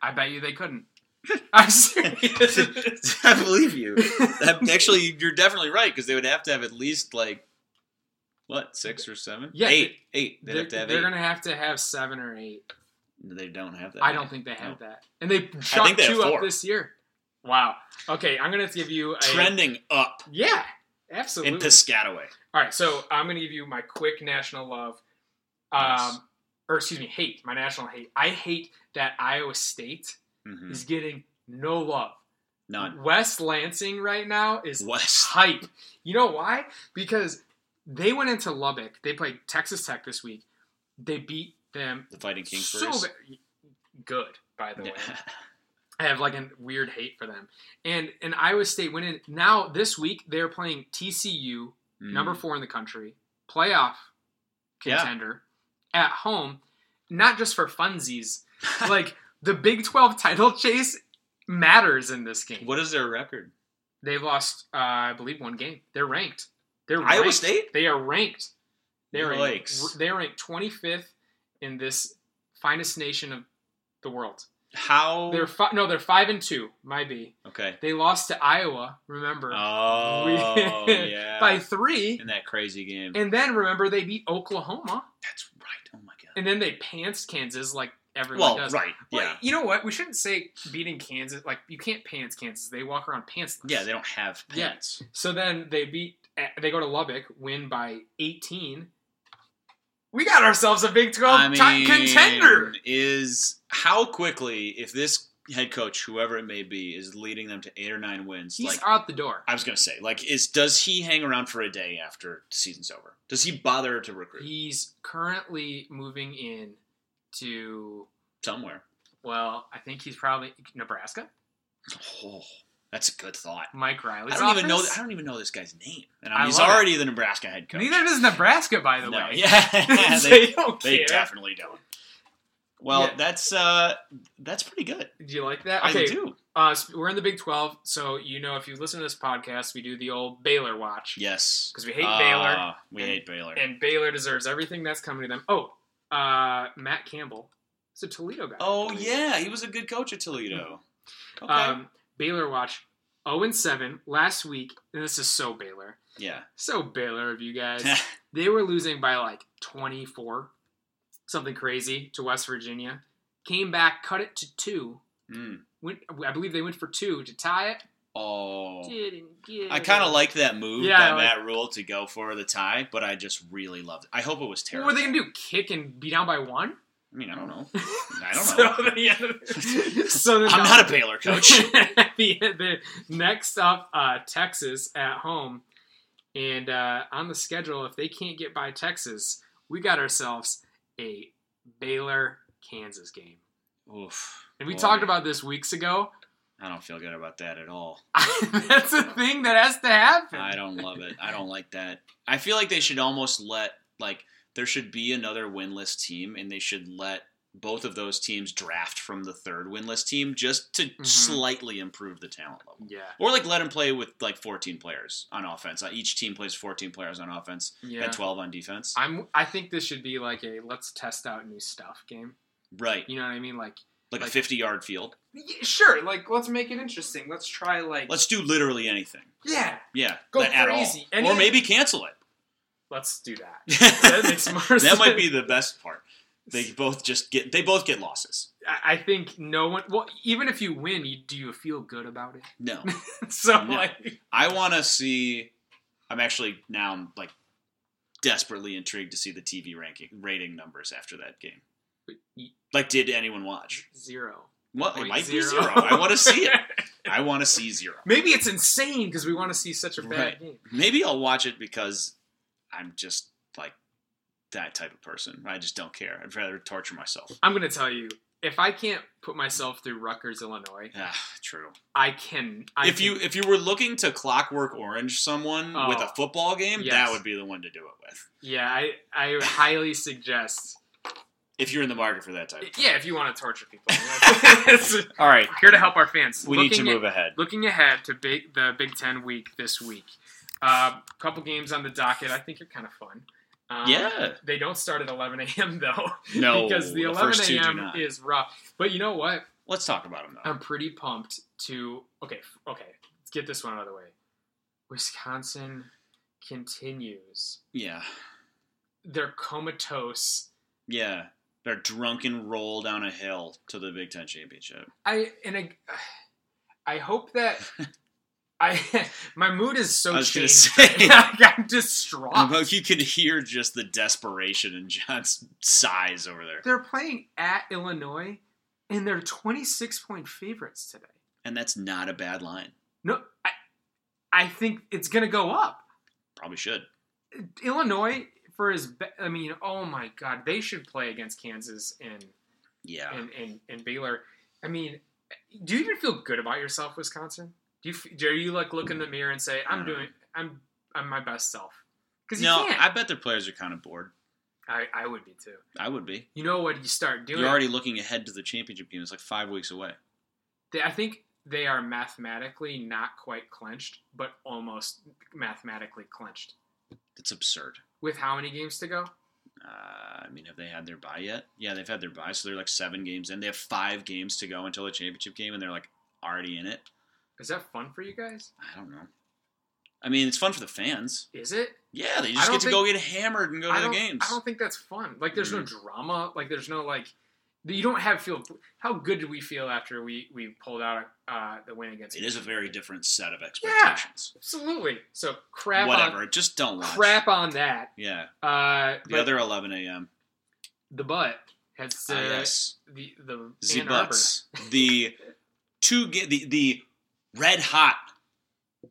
I bet you they couldn't. I'm serious.
I believe you. That, actually, you're definitely right because they would have to have at least like what six or seven?
Yeah,
eight. Eight. They'd
they're
have to have
they're going to have to have seven or eight.
They don't have that.
I don't think they have
No.
that. And they shot
they
two up this year. Wow. Okay, I'm going to give you a.
Trending up
Yeah, absolutely.
in Piscataway.
All right, so I'm going to give you my quick national love. Um,
Nice.
Or excuse me, hate. My national hate. I hate that Iowa State
Mhm.
is getting no love.
None.
West Lansing right now is
West.
hype. You know why? Because they went into Lubbock. They played Texas Tech this week. They beat them
The Fighting King
so ba- good, by the way. I have like a weird hate for them. And and Iowa State went in. Now this week they're playing TCU,
Mm.
number four in the country, playoff
Yeah.
At home. Not just for funsies, like the Big Twelve title chase matters in this game.
What is their record?
They've lost, uh, I believe, one game. They're ranked. They're
Iowa
ranked.
State?
They are ranked. They're ranked, they're ranked 25th in this finest nation of the world.
How?
They're fi- no, they're five and two. Might be.
okay.
They lost to Iowa. Remember
Oh yeah.
by three,
in that crazy game.
and then remember they beat Oklahoma,
That's right. Oh my god.
and then they pants Kansas like everyone
Well,
does.
right.
Well,
Yeah.
You know what? We shouldn't say beating Kansas. Like you can't pants Kansas. They walk around pantsless.
Yeah. They don't have
Yeah.
pants.
So then they beat. eh, They go to Lubbock, win by 18. We got ourselves a Big 12
I
ti-
mean,
contender.
is how quickly if this head coach, whoever it may be, is leading them to eight or nine wins.
He's
like
out the door.
I was gonna say, like, is does he hang around for a day after the season's over? Does he bother to recruit
He's currently moving in to.
somewhere?
Well, I think he's probably Nebraska.
Oh, that's a good thought.
Mike Riley.
I don't even know. I don't even know this guy's name, and
I
he's
love it.
already the Nebraska head coach.
Neither does Nebraska, by the
no,
way.
yeah,
they,
they,
don't
they definitely don't. Well,
Yeah.
that's uh, that's pretty good.
Do you like that?
I do.
uh, we're in the Big 12, so you know if you listen to this podcast, we do the old Baylor watch
Yes,
because we hate
Uh,
Baylor,
We
and-
hate Baylor.
and Baylor deserves everything that's coming to them. Oh, uh, Matt Campbell, it's a Toledo guy.
Oh yeah, he was a good coach at Toledo. Okay.
Um, Baylor watch 0 and 7 last week, and this is so Baylor,
yeah.
so Baylor of you guys. they were losing by like 24, something crazy to West Virginia. Came back, cut it to two.
Mm.
Went, I believe they went for two to tie it.
Oh.
Didn't get
I kind of liked that move
Yeah,
by
I like-
Matt Rhule to go for the tie, but I just really loved it. I hope it was terrible.
What
terrible.
were they gonna do? Kick and be down by one?
I mean, I don't know. I don't
so
know.
The, yeah, so then
I'm not a Baylor coach.
the, the next up, uh, Texas at home, and uh, on the schedule, if they can't get by Texas, we got ourselves a Baylor Kansas game.
Oof.
And we
Boy,
talked about this weeks ago.
I don't feel good about that at all.
That's a thing that has to happen.
I don't love it. I don't like that. I feel like they should almost let like there should be another winless team, and they should let both of those teams draft from the third winless team just to
Mhm.
slightly improve the talent level.
Yeah,
Or like let them play with like 14 players on offense. Uh, Each team plays 14 players on offense
yeah.
and 12 on defense.
I'm. I think this should be like a let's test out new stuff game.
right.
You know what I mean? Like,
Like,
like-
a 50 yard field.
yeah, sure. Like, let's make it interesting. Let's try like.
Let's do literally anything.
yeah.
Yeah.
Go
at all.
crazy.
Or maybe cancel it.
Let's do that. That makes more
that might be the best part. They both just get they both get losses.
I I think no one. Well, even if you win, you, do you feel good about it?
No.
so
No.
like,
I want to see. I'm actually now I'm like desperately intrigued to see the TV ranking rating numbers after that game. Like, did anyone watch?
zero.
Well, it might be
zero.
zero. I want to see it. I want to see zero.
Maybe it's insane because we want to see such a bad
Right.
game.
Maybe I'll watch it because I'm just like that type of person. I just don't care. I'd rather torture myself.
I'm gonna tell you, if I can't put myself through Rutgers, Illinois,
Ah, true.
I can. I
if
can-
you if you were looking to clockwork orange someone with a
Oh,
football game,
yes.
that would be the one to do it with.
yeah, I I highly suggest.
If you're in the market for that type. Of
Yeah, if you want to torture people,
All right,
here to help our fans.
we need to
Looking at-
move ahead.
Looking ahead to big, the Big Ten week this week, a uh, couple games on the docket. I think are kind of fun. Um,
Yeah.
they don't start at 11 a.m. though.
No,
because the
the
11
first two do
a.m. is rough. But you know what?
Let's talk about them though.
I'm pretty pumped to. Okay, okay. Let's get this one out of the way. Wisconsin continues
yeah,
They're comatose.
yeah. They're drunken roll down a hill to the Big Ten championship.
I and I, I hope that. I my mood is so
I was gonna
changed.
say.
I'm distraught.
Like you could hear just the desperation in John's sighs over there,
They're playing at Illinois, and they're 26 point favorites today.
and that's not a bad line.
No, I, I think it's going to go up.
Probably should.
Illinois, for his, be- I mean, oh my God, they should play against Kansas and
Yeah.
and, and, and Baylor. I mean, do you even feel good about yourself, Wisconsin? Do you do you like look in the mirror and say, "I'm doing, I'm, I'm my best self"? Because you
no,
can't.
I bet their players are kind of bored.
I, I would be too.
I would be.
You know what? You start doing.
You're already looking ahead to the championship game. It's like five weeks away.
They, I think they are mathematically not quite clenched, but almost mathematically clenched.
It's absurd.
With how many games to go?
Uh, I mean, have they had their bye yet? Yeah, they've had their bye, so they're like seven games in. They have five games to go until the championship game, and they're like already in it.
Is that fun for you guys?
I don't know. I mean, it's fun for the fans.
Is it?
Yeah, they just get to go get hammered and go to the games.
I don't think that's fun. Like, there's no
Mm.
drama. Like, there's no like. You don't have feel. How good do we feel after we we pulled out uh, the win against?
It is a very different set of expectations.
Yeah, absolutely. So crap
Whatever,
on
just don't watch.
crap on that.
Yeah,
Uh,
the other 11 a.m.
the butt has
Ah,
uh,
yes,
the the
the
Ann
butts, the two ga- the the red hot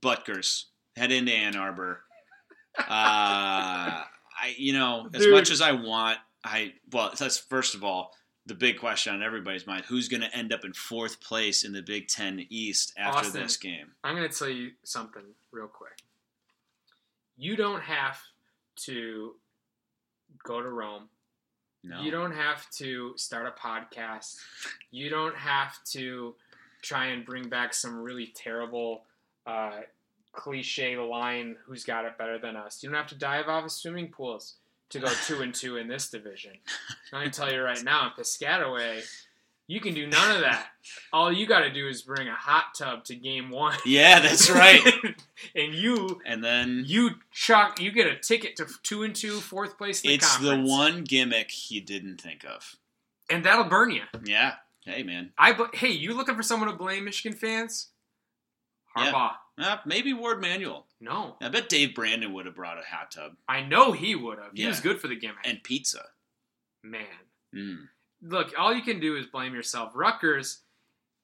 Butgers head into Ann Arbor. Uh, I you know as
Dude.
much as I want, I well that's first of all the big question on everybody's mind: who's going to end up in fourth place in the Big Ten East after
Austin.
this game?
I'm going to tell you something real quick. You don't have to go to Rome.
No,
You don't have to start a podcast. You don't have to try and bring back some really terrible uh, cliche line, who's got it better than us. You don't have to dive off of swimming pools to go two and two in this division. I'm going to tell you right now, in Piscataway, you can do none of that. All you got to do is bring a hot tub to game one.
Yeah, that's right.
and you
and then
you chuck you get a ticket to two and two, fourth place in the
it's the one gimmick you didn't think of.
and that'll burn you.
Yeah. Hey man.
I bl- hey, you looking for someone to blame Michigan fans?
Yeah.
Harbaugh.
Uh, maybe Warde Manuel.
No,
I bet Dave Brandon would have brought a hot tub
I know he would have. He
Yeah.
was good for the gimmick.
and pizza.
Man,
Mm.
look, all you can do is blame yourself. Rutgers,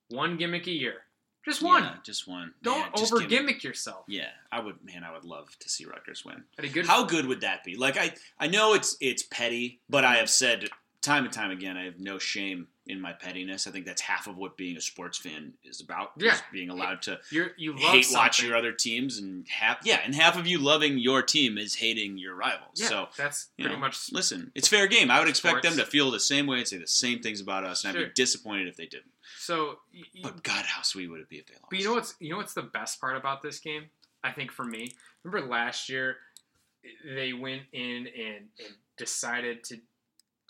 one gimmick a year, just one.
Yeah, just one.
Don't
Man,
over gimmick yourself.
Yeah, I would. Man, I would love to see Rutgers win.
Good.
How good would that be? Like I, I know it's it's petty, but I have said time and time again, I have no shame in my pettiness. I think that's half of what being a sports fan is about. is
Yeah.
being allowed to
You're, you love
hate
something.
watch your other teams, and half yeah, and half of you loving your team is hating your rivals.
Yeah,
So
that's pretty
know,
much.
listen, it's fair game. I would expect them to feel the same way and say the same things about us, and I'd be disappointed if they didn't.
So,
But God, how sweet would it be if they lost?
But you know what's you know what's the best part about this game? I think for me, remember last year they went in and, and decided to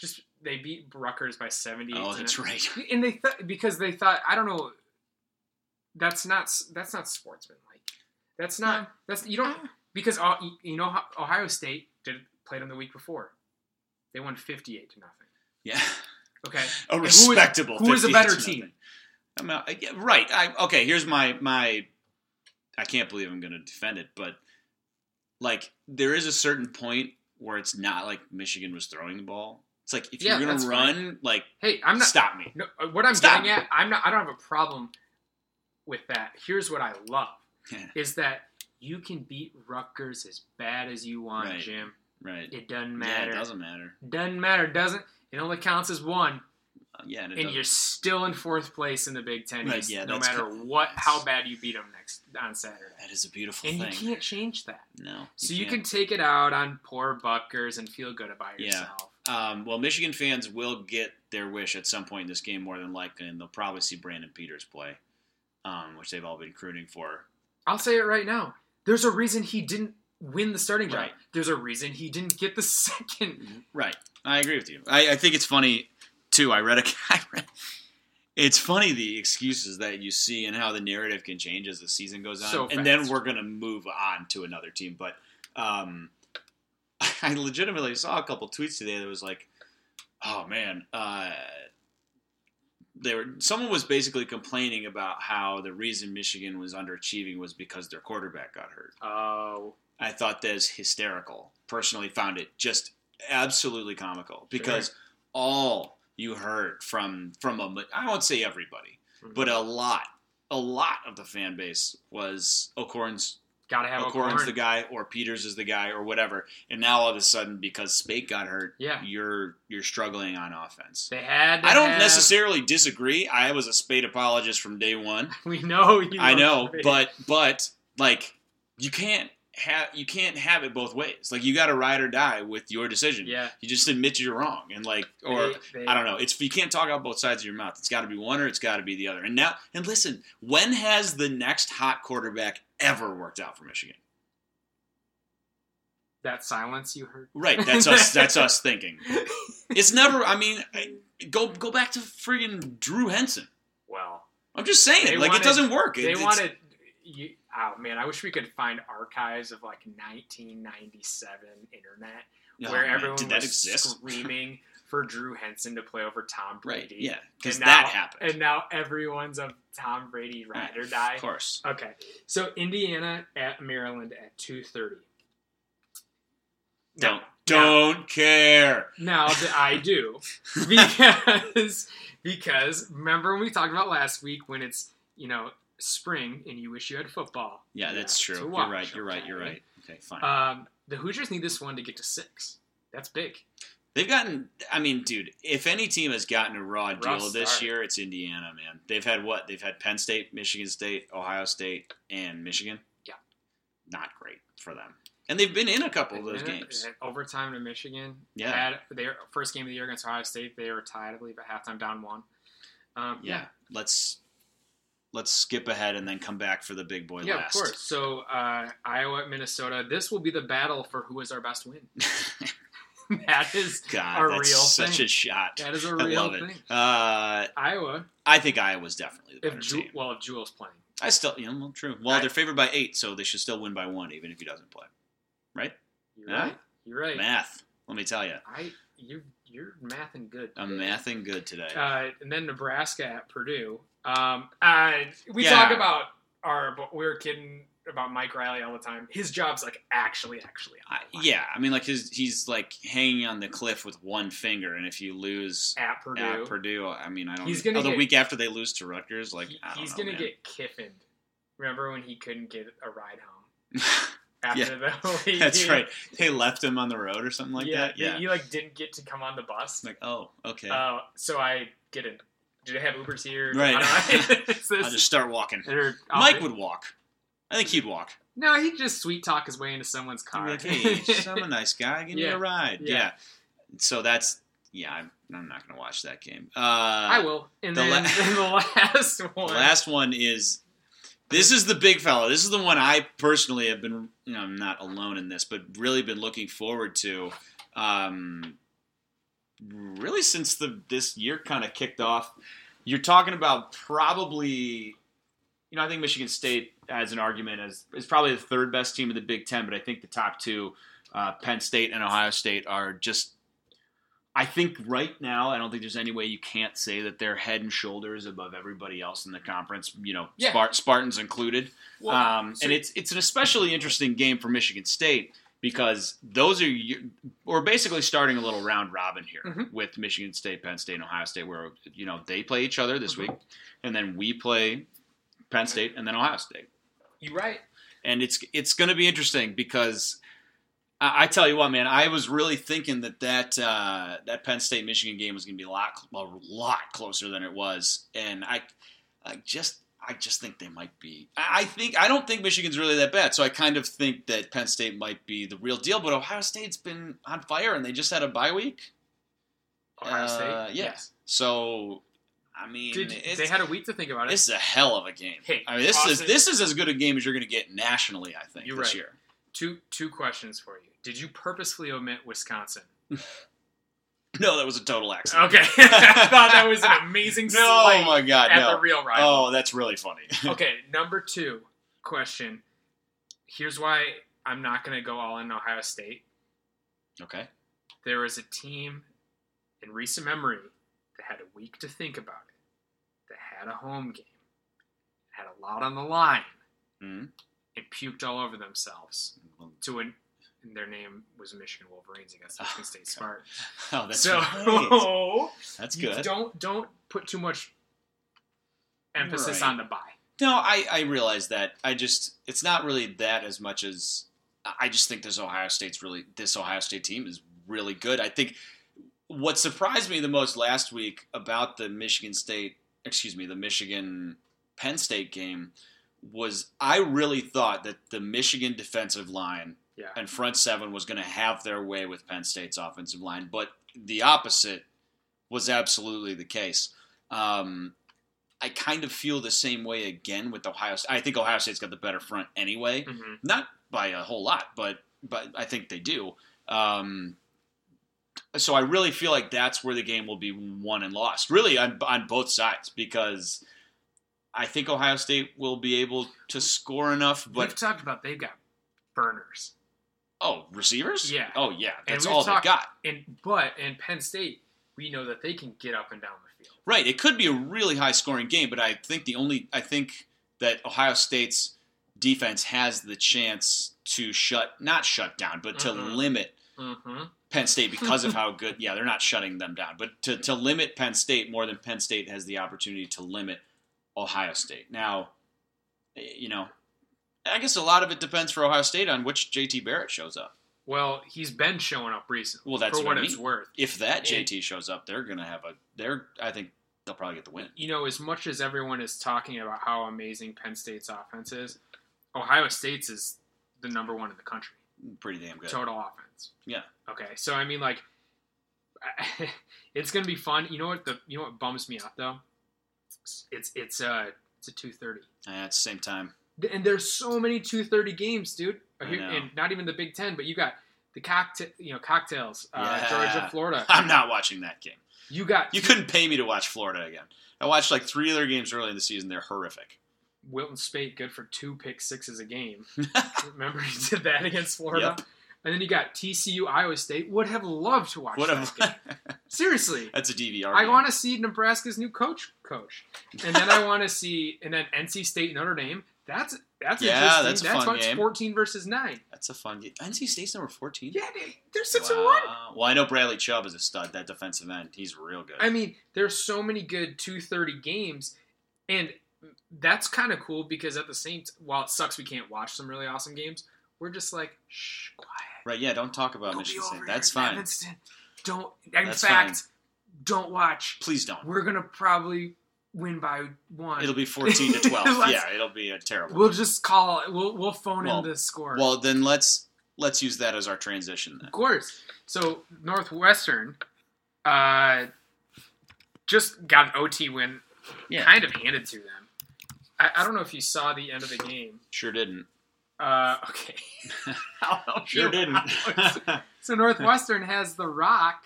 just they beat Rutgers by seventy.
Oh, that's right.
And they thought because they thought I don't know. That's not that's not sportsmanlike. That's not that's you don't because you know Ohio State did played them the week before. They won fifty eight to nothing.
Yeah,
Okay,
a
And who is-
respectable.
who is a better team?
I'm not, yeah, right. I, okay, here's my my. I can't believe I'm going to defend it, but like there is a certain point where it's not like Michigan was throwing the ball. It's like if
Yeah,
you're going
that's
to
fine.
run, like
Hey, I'm not
stop me.
No, uh, what I'm
Stop.
getting at, I'm not. I don't have a problem with that. Here's what I love is that you can beat Rutgers as bad as you want,
Right.
Jim.
right.
It doesn't
Yeah,
matter.
it doesn't matter.
Doesn't matter. Doesn't it only counts as one,
Uh, yeah, and,
and you're still in fourth place in the Big Ten
Right,
East,
yeah,
no matter
co-
what, how bad you beat them next on Saturday.
that is a beautiful
And
thing.
you can't change that.
no.
So you
can't.
can take it out on poor Buckers and feel good about
Yeah.
yourself.
Um, well, Michigan fans will get their wish at some point in this game, more than likely, and they'll probably see Brandon Peters play, um, which they've all been crooning for.
I'll say it right now. There's a reason he didn't win the starting job.
Right.
There's a reason he didn't get the second.
Right. I agree with you. I, I think it's funny too. I read a. I read, it's funny the excuses that you see and how the narrative can change as the season goes on,
So
and then we're gonna move on to another team. But um, I legitimately saw a couple tweets today that was like, "Oh man." Uh, they were someone was basically complaining about how the reason Michigan was underachieving was because their quarterback got hurt.
Oh,
I thought that was hysterical. Personally, found it just absolutely comical because all you heard from from a I won't say everybody, but a lot, a lot of the fan base was O'Korn's
gotta have
O'Korn's
O'Korn.
the guy or Peters is the guy or whatever. And now all of a sudden, because Speight got hurt,
Yeah.
you're you're struggling on offense.
They had. To
I don't
have-
necessarily disagree. I was a Speight apologist from day one.
We know you.
I know,
Speight.
but but like you can't have you can't have it both ways. Like you got to ride or die with your decision.
yeah,
You just admit you're wrong, and like or I don't know. It's you can't talk out both sides of your mouth. It's got to be one or it's got to be the other. And now and listen, when has the next hot quarterback ever worked out for Michigan?
That silence you heard.
Right. That's us. that's us thinking. It's never. I mean, go go back to friggin' Drew Henson.
Well,
I'm just saying, like
wanted-
it doesn't work. It-
they wanted. You, oh man, I wish we could find archives of like 1997 internet
Oh,
where
man,
everyone
did that
was
exist?
screaming for Drew Henson to play over Tom
Right.
Brady.
Yeah. Because that
now-
happened.
And now everyone's a Tom Brady ride or die.
Of course.
Okay, so Indiana at Maryland at 2:30.
Don't
Now-
don't care.
Now that I do, because because remember when we talked about last week when it's you know spring and you wish you had football.
Yeah, that's true. You're right. You're right. You're right. Okay, fine.
Um, the Hoosiers need this one to get to six. That's big.
They've gotten. I mean, dude, if any team has gotten a raw deal this
start.
year, it's Indiana, man. They've had what? They've had Penn State, Michigan State, Ohio State, and Michigan.
Yeah.
Not great for them. And they've been in a couple of those games.
overtime to Michigan.
Yeah.
Had their first game of the year against Ohio State. They were tied, I believe, at halftime, down one. Um,
Yeah. Let's let's skip ahead and then come back for the big boy
Yeah,
last.
of course. So uh, Iowa at Minnesota. This will be the battle for who is our best win. that is
God,
a
that's
real
such
thing.
a shot.
That is a real thing.
Uh,
Iowa,
I think Iowa's definitely the
if
better
Ju-
team.
well, if Jewell's playing,
I still, you know, well, true. Well,
I-
they're favored by eight, so they should still win by one, even if he doesn't play. Right?
you're
Yeah.
right. You're right.
Math. Let me tell you,
I you you're mathing good.
I'm
today.
mathing good today.
Uh, and then Nebraska at Purdue. Um, uh, we
Yeah.
talk about our, but we were kidding about Mike Riley all the time. His job's like actually, actually.
I, yeah, I mean, like his, he's like hanging on the cliff with one finger, and if you lose
At Purdue,
at Purdue, I mean, I don't.
He's gonna
oh, the
get-
week after they lose to Rutgers, like
he-
I don't
he's
know,
gonna
man.
get kiffined. Remember when he couldn't get a ride home after
Yeah.
the
That's right. They left him on the road or something like
yeah,
that. Yeah.
he like didn't get to come on the bus.
like, oh, okay.
Uh, so I get it. Do they have Ubers here?
Right.
I don't know. It's this-
I'll just start walking. Mike would walk. I think he'd walk.
No, he'd just sweet talk his way into someone's car.
like, hey, I'm a nice guy. Give me a ride.
Yeah.
Yeah. So that's yeah. I'm, I'm not gonna watch that game. Uh,
I will. And
the
then
la-
the last one.
The last one is this is the big fella. This is the one I personally have been, you know, I'm not alone in this, but really been looking forward to. Um, really, since the this year kind of kicked off, you're talking about probably, you know, I think Michigan State has an argument as is probably the third best team in the Big Ten, but I think the top two, uh, Penn State and Ohio State, are just I think right now, I don't think there's any way you can't say that they're head and shoulders above everybody else in the conference. You know,
Yeah.
Spart- Spartans included.
Well,
um,
so-
and it's it's an especially interesting game for Michigan State because those are we're basically starting a little round robin here
Mhm.
with Michigan State, Penn State, and Ohio State, where you know they play each other this
Mhm.
week, and then we play Penn State, and then Ohio State.
You're right?
and it's it's going to be interesting because I, I tell you what, man, I was really thinking that that uh, that Penn State Michigan game was going to be a lot a lot closer than it was, and I I just I just think they might be. I think I don't think Michigan's really that bad, so I kind of think that Penn State might be the real deal. But Ohio State's been on fire, and they just had a bye week.
Ohio
Uh,
State.
yeah.
Yes.
So I mean,
they had a week to think about it.
this is a hell of a game.
Hey,
I mean, this is this is as good a game as you're going to get nationally. I think
You're
this
right.
year.
Two two questions for you. Did you purposefully omit Wisconsin?
No, that was a total accident.
Okay, I thought that was an amazing
No, oh my god,
at
no.
the real rival.
Oh, that's really funny.
okay, number two question. Here's why I'm not going to go all in Ohio State.
okay.
There was a team in recent memory had a week to think about it, that had a home game, had a lot on the line,
Mhm.
and puked all over themselves. To an, and their name was Michigan Wolverines against
Oh,
Michigan State
God.
Spartans.
Oh, that's
so
right. That's good.
don't don't put too much emphasis
Right.
on the buy.
No, I, I realize that. I just it's not really that as much as I just think this Ohio State's really this Ohio State team is really good. I think what surprised me the most last week about the Michigan State, excuse me, the Michigan Penn State game was I really thought that the Michigan defensive line
Yeah.
and front seven was going to have their way with Penn State's offensive line, but the opposite was absolutely the case. Um, I kind of feel the same way again with Ohio. State. I think Ohio State's got the better front anyway,
Mhm.
not by a whole lot, but but I think they do. Um, so I really feel like that's where the game will be won and lost, really on on both sides, because I think Ohio State will be able to score enough,
We've
but
talked about they've got burners.
oh, receivers,
Yeah.
oh yeah, that's all
talked-
they've got.
And but in Penn State, we know that they can get up and down the field.
Right. It could be a really high scoring game, but I think the only I think that Ohio State's defense has the chance to shut not shut down, but to
Mhm.
limit
Mm-hmm.
Penn State because of how good yeah, they're not shutting them down. But to, to limit Penn State more than Penn State has the opportunity to limit Ohio State. Now, eh, you know, I guess a lot of it depends for Ohio State on which JT Barrett shows up.
Well, he's been showing up recently.
Well, that's
for
what
what
I
it's
mean.
worth.
If that
And-
JT shows up, they're gonna have a they're I think they'll probably get the win.
You know, as much as everyone is talking about how amazing Penn State's offense is, Ohio State's is the number one in the country
Pretty damn good.
total offense.
Yeah.
Okay, so I mean, like, it's gonna be fun. You know what the you know what bums me out though? It's it's uh it's a two thirty.
And at the same time,
and there's so many 230 games, dude.
I
Here-
know.
and not even the Big Ten, but you got the cocktail, you know, cocktails, uh,
Yeah.
Georgia, Florida.
I'm not watching that game.
You got
You couldn't pay me to watch Florida again. I watched like three other games early in the season. They're horrific.
Wilton Speight good for two pick sixes a game. Remember he did that against Florida.
Yep.
And then you got TCU, Iowa State. Would have loved to watch
What
that game. Seriously,
that's a DVR.
I want to see Nebraska's new coach, coach, and then I want to see, and then NC State Notre Dame. That's that's
Yeah,
interesting.
that's a
that's
fun game.
14 versus nine.
That's a fun game. NC State's number 14.
Yeah, they, they're six
wow.
and one.
Well, I know Bradley Chubb is a stud. That defensive end, he's real good.
I mean, there's so many good 230 games, and that's kind of cool because at the same, t- while it sucks we can't watch some really awesome games, we're just like, shh, quiet.
Right? Yeah. Don't talk about Michigan State. That's fine.
Evanston. Don't. In
That's
fact, don't watch.
Please don't.
We're gonna probably win by one.
It'll be 14 to 12. Yeah, it'll be a terrible.
We'll just call. We'll we'll phone
Well-
in the score.
well, then let's let's use that as our transition then.
Of course. So Northwestern, uh, just got an OT win,
Yeah.
kind of handed to them. I, I don't know if you saw the end of the game.
Sure didn't.
Uh, okay.
Sure didn't.
so Northwestern has the Rock,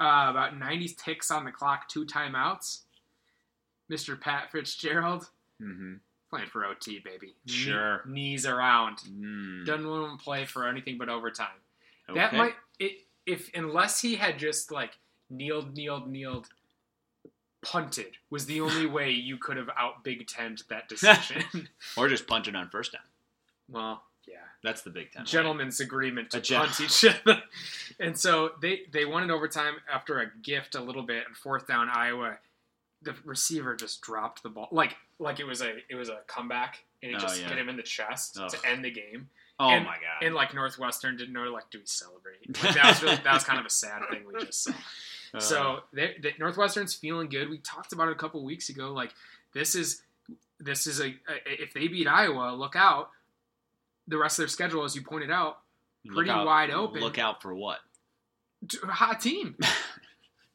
uh, about 90 ticks on the clock, two timeouts. Mr. Pat Fitzgerald
mm-hmm.
playing for OT, baby. Knee-
Sure.
knees around.
Mm.
Doesn't want to play for anything but overtime.
Okay.
That might it if unless he had just like kneeled, kneeled, kneeled, punted was the only way you could have out Big Ten that decision.
or just it on first down.
Well, yeah,
That's the Big time. way.
gentleman's agreement to
gen-
punt each other, and so they they won in overtime after a gift a little bit and fourth down Iowa. the receiver just dropped the ball like like it was a it was a comeback and it
Oh,
just
yeah.
hit him in the chest
Ugh.
to end the game.
Oh
And-
my god.
And like Northwestern didn't know like do we celebrate? Like, that was really that was kind of a sad thing we just saw.
Uh,
So they, they, Northwestern's feeling good. We talked about it a couple weeks ago. Like this is this is a, a if they beat Iowa, look out. The rest of their schedule, as you pointed out, pretty
out-
wide open.
Look out for what?
hot team.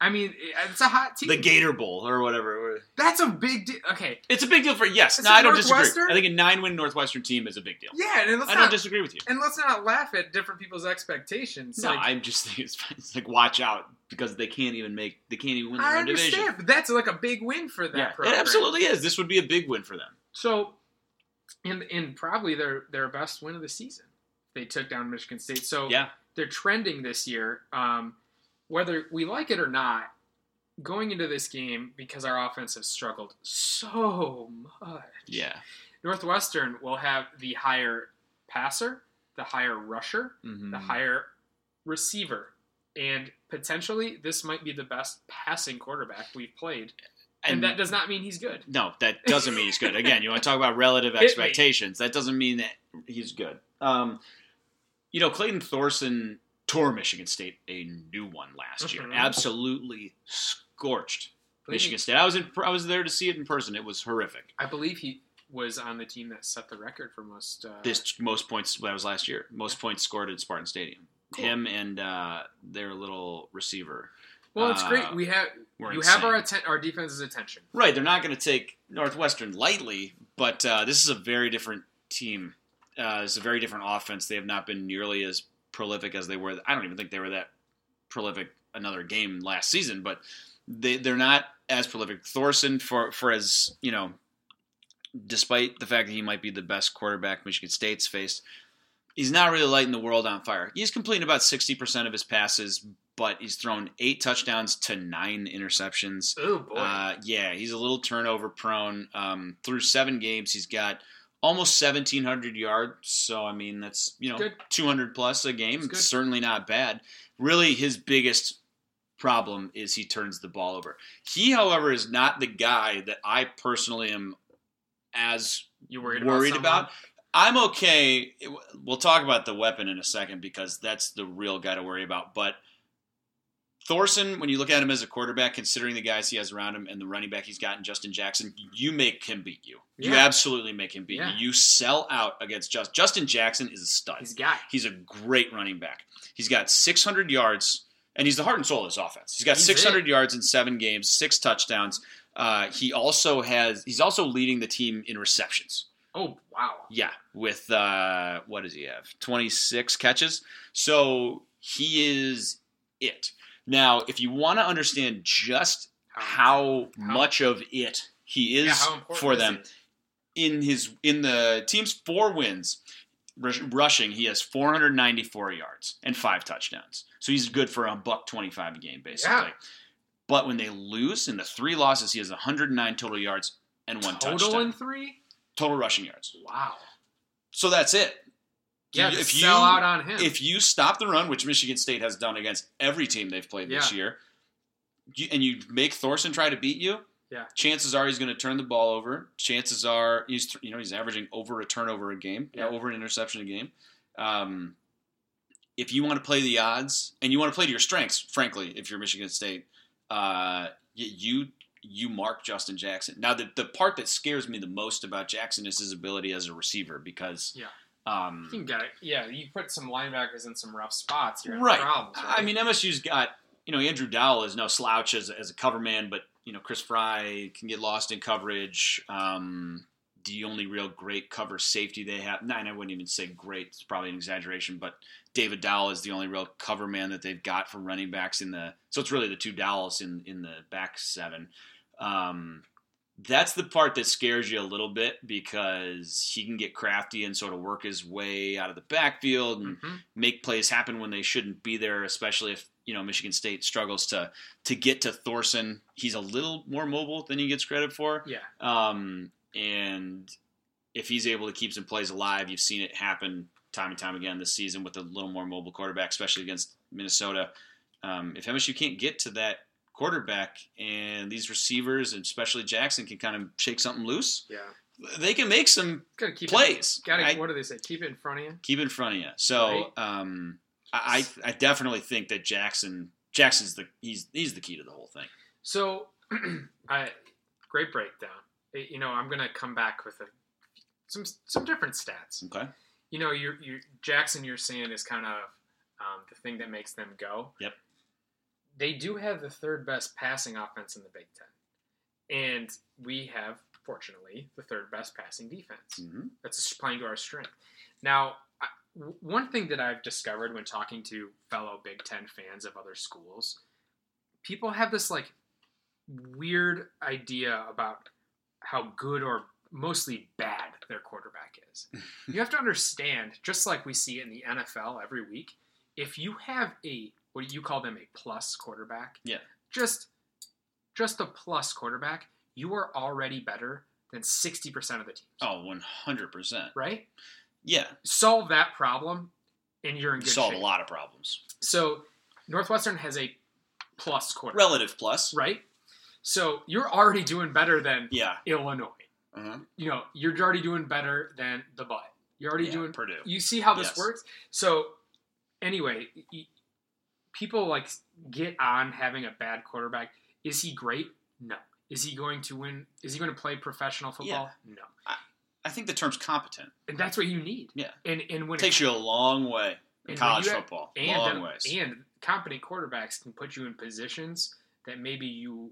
I mean, it's a hot team.
The Gator Bowl or whatever.
That's a big deal. Okay,
It's a big deal for yes.
Is
No, I don't disagree. I think a nine-win Northwestern team is a big deal.
yeah, and let's
I
not
don't disagree with you.
and let's not laugh at different people's expectations.
No,
like,
I'm just thinking it's, it's like watch out because they can't even make they can't even win their
I
own division.
understand, but that's like a big win for that
Yeah,
program.
it absolutely is. This would be a big win for them.
So, in in probably their their best win of the season, they took down Michigan State. So
Yeah,
they're trending this year. Um, whether we like it or not, going into this game because our offense has struggled so much.
yeah.
Northwestern will have the higher passer, the higher rusher,
Mhm.
the higher receiver, and potentially this might be the best passing quarterback we've played. And, that does not mean he's good.
No, that doesn't mean he's good. Again, you want to talk about relative expectations. That doesn't mean that he's good. Um, you know, Clayton Thorson tore Michigan State a new one last year.
Mhm.
Absolutely scorched Michigan State. I was in, I was there to see it in person. It was horrific.
I believe he was on the team that set the record for most. Uh,
This most points that was last year. Most points scored at Spartan Stadium.
Cool.
Him and uh, their little receiver.
Well, it's
uh,
great. We have you have our atten- our defense's attention.
Right, they're not going to take Northwestern lightly, but uh, this is a very different team. Uh, it's a very different offense. They have not been nearly as prolific as they were. I don't even think they were that prolific another game last season, but they they're not as prolific. Thorson, for for as you know, despite the fact that he might be the best quarterback Michigan State's faced, he's not really lighting the world on fire. He's completing about sixty percent of his passes, but he's thrown eight touchdowns to nine interceptions.
Oh boy,
Uh, yeah, he's a little turnover prone. Um, through seven games, he's got almost 1,700 yards. So, I mean, that's, you know,
Good.
200 plus a game. It's certainly not bad. Really, his biggest problem is he turns the ball over. He, however, is not the guy that I personally am as
you worried,
worried
about?
about. I'm okay. We'll talk about the weapon in a second because that's the real guy to worry about. But Thorson, when you look at him as a quarterback, considering the guys he has around him and the running back he's gotten, Justin Jackson, you make him beat you. You absolutely make him beat
Yeah.
you. You sell out against Just Justin Jackson is a stud.
He's a guy.
He's a great running back. He's got 600 yards, and he's the heart and soul of this offense. He's got
He's
600
it.
yards in seven games, six touchdowns. Uh, he also has. He's also leading the team in receptions.
Oh wow.
Yeah, with uh, what does he have? 26 catches. So he is it. Now, if you want to understand just how,
How-
much of it he is
Yeah,
for them,
it?
in his in the team's four wins rush, rushing he has 494 yards and five touchdowns so he's good for a buck 25 a game basically
Yeah.
but when they lose in the three losses he has 109 total yards and one
Total
touchdown
in three.
total rushing yards
Wow.
so that's it
Yeah,
if you
sell out on him.
if you stop the run which michigan state has done against every team they've played this
Yeah.
year you, and you make thorson try to beat you
Yeah.
chances are he's going to turn the ball over. Chances are he's you know he's averaging over a turnover a game,
Yeah.
over an interception a game. Um, if you want to play the odds and you want to play to your strengths, frankly, if you're Michigan State, uh, you you mark Justin Jackson. Now the the part that scares me the most about Jackson is his ability as a receiver because
Yeah.
Um,
you can get it. Yeah, you put some linebackers in some rough spots. You're
Right.
problems. Right.
I mean, MSU's got you know Andrew Dowell is no slouch as, as a cover man, but you know Chris Frey can get lost in coverage. Um, the only real great cover safety they have, nine, I wouldn't even say great. It's probably an exaggeration, but David Dowell is the only real cover man that they've got for running backs in the. So it's really the two Dowells in in the back seven. Um, that's the part that scares you a little bit because he can get crafty and sort of work his way out of the backfield and
Mhm.
make plays happen when they shouldn't be there, especially if you know Michigan State struggles to to get to Thorson. He's a little more mobile than he gets credit for,
Yeah.
um, and if he's able to keep some plays alive, you've seen it happen time and time again this season with a little more mobile quarterback, especially against Minnesota. Um, if MSU can't get to that quarterback, and these receivers, and especially Jackson, can kind of shake something loose.
Yeah.
They can make some
Gotta keep
plays.
It, gotta.
I-
what do they say? Keep it in front of you.
keep it in front of you. So um, I I definitely think that Jackson Jackson's the he's he's the key to the whole thing.
So, I great breakdown. Eh, You know, I'm gonna come back with a, some some different stats.
Okay.
You know, you you Jackson, you're saying is kind of um, the thing that makes them go.
Yep.
They do have the third best passing offense in the Big Ten, and we have, fortunately, the third best passing defense.
hmm
That's playing to our strength. Now, I, w- one thing that I've discovered when talking to fellow Big Ten fans of other schools, people have this like weird idea about how good or mostly bad their quarterback is. you have to understand, just like we see in the NFL every week, if you have a what you call them a plus quarterback?
Yeah.
Just just a plus quarterback, you are already better than 60% of the teams.
Oh, Oh, one hundred percent.
Right?
Yeah,
solve that problem and you're in good
solve
shape.
a lot of problems.
So Northwestern has a plus quarterback,
Relative plus.
right? So you're already doing better than
Yeah.
Illinois.
Uh-huh.
You know, you're already doing better than the butt. You're already
Yeah,
doing.
Purdue.
You see how this
Yes.
works. So anyway, people like get on having a bad quarterback. Is he great? No. Is he going to win? Is he going to play professional football? No.
I think the term's competent.
And that's what you need.
Yeah.
And and when
It takes you a long way in college
have-
football.
and
long ways.
and competent quarterbacks can put you in positions that maybe you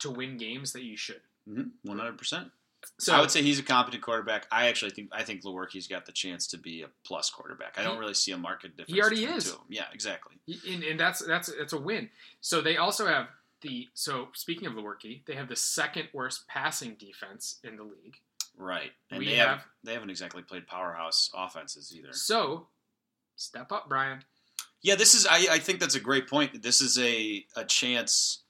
to win games that you should. Mm-hmm.
One hundred percent.
So
I would say he's a competent quarterback. I actually think I think Lewerke's got the chance to be a plus quarterback. I don't really see a market difference.
he already is.
Yeah, exactly.
and, and that's that's that's a win. So they also have the so speaking of Lewerke, they have the second worst passing defense in the league.
Right. And
We
they have,
have-
they haven't exactly played powerhouse offenses either.
So step up, Brian.
Yeah, this is I, I think that's a great point. This is a a chance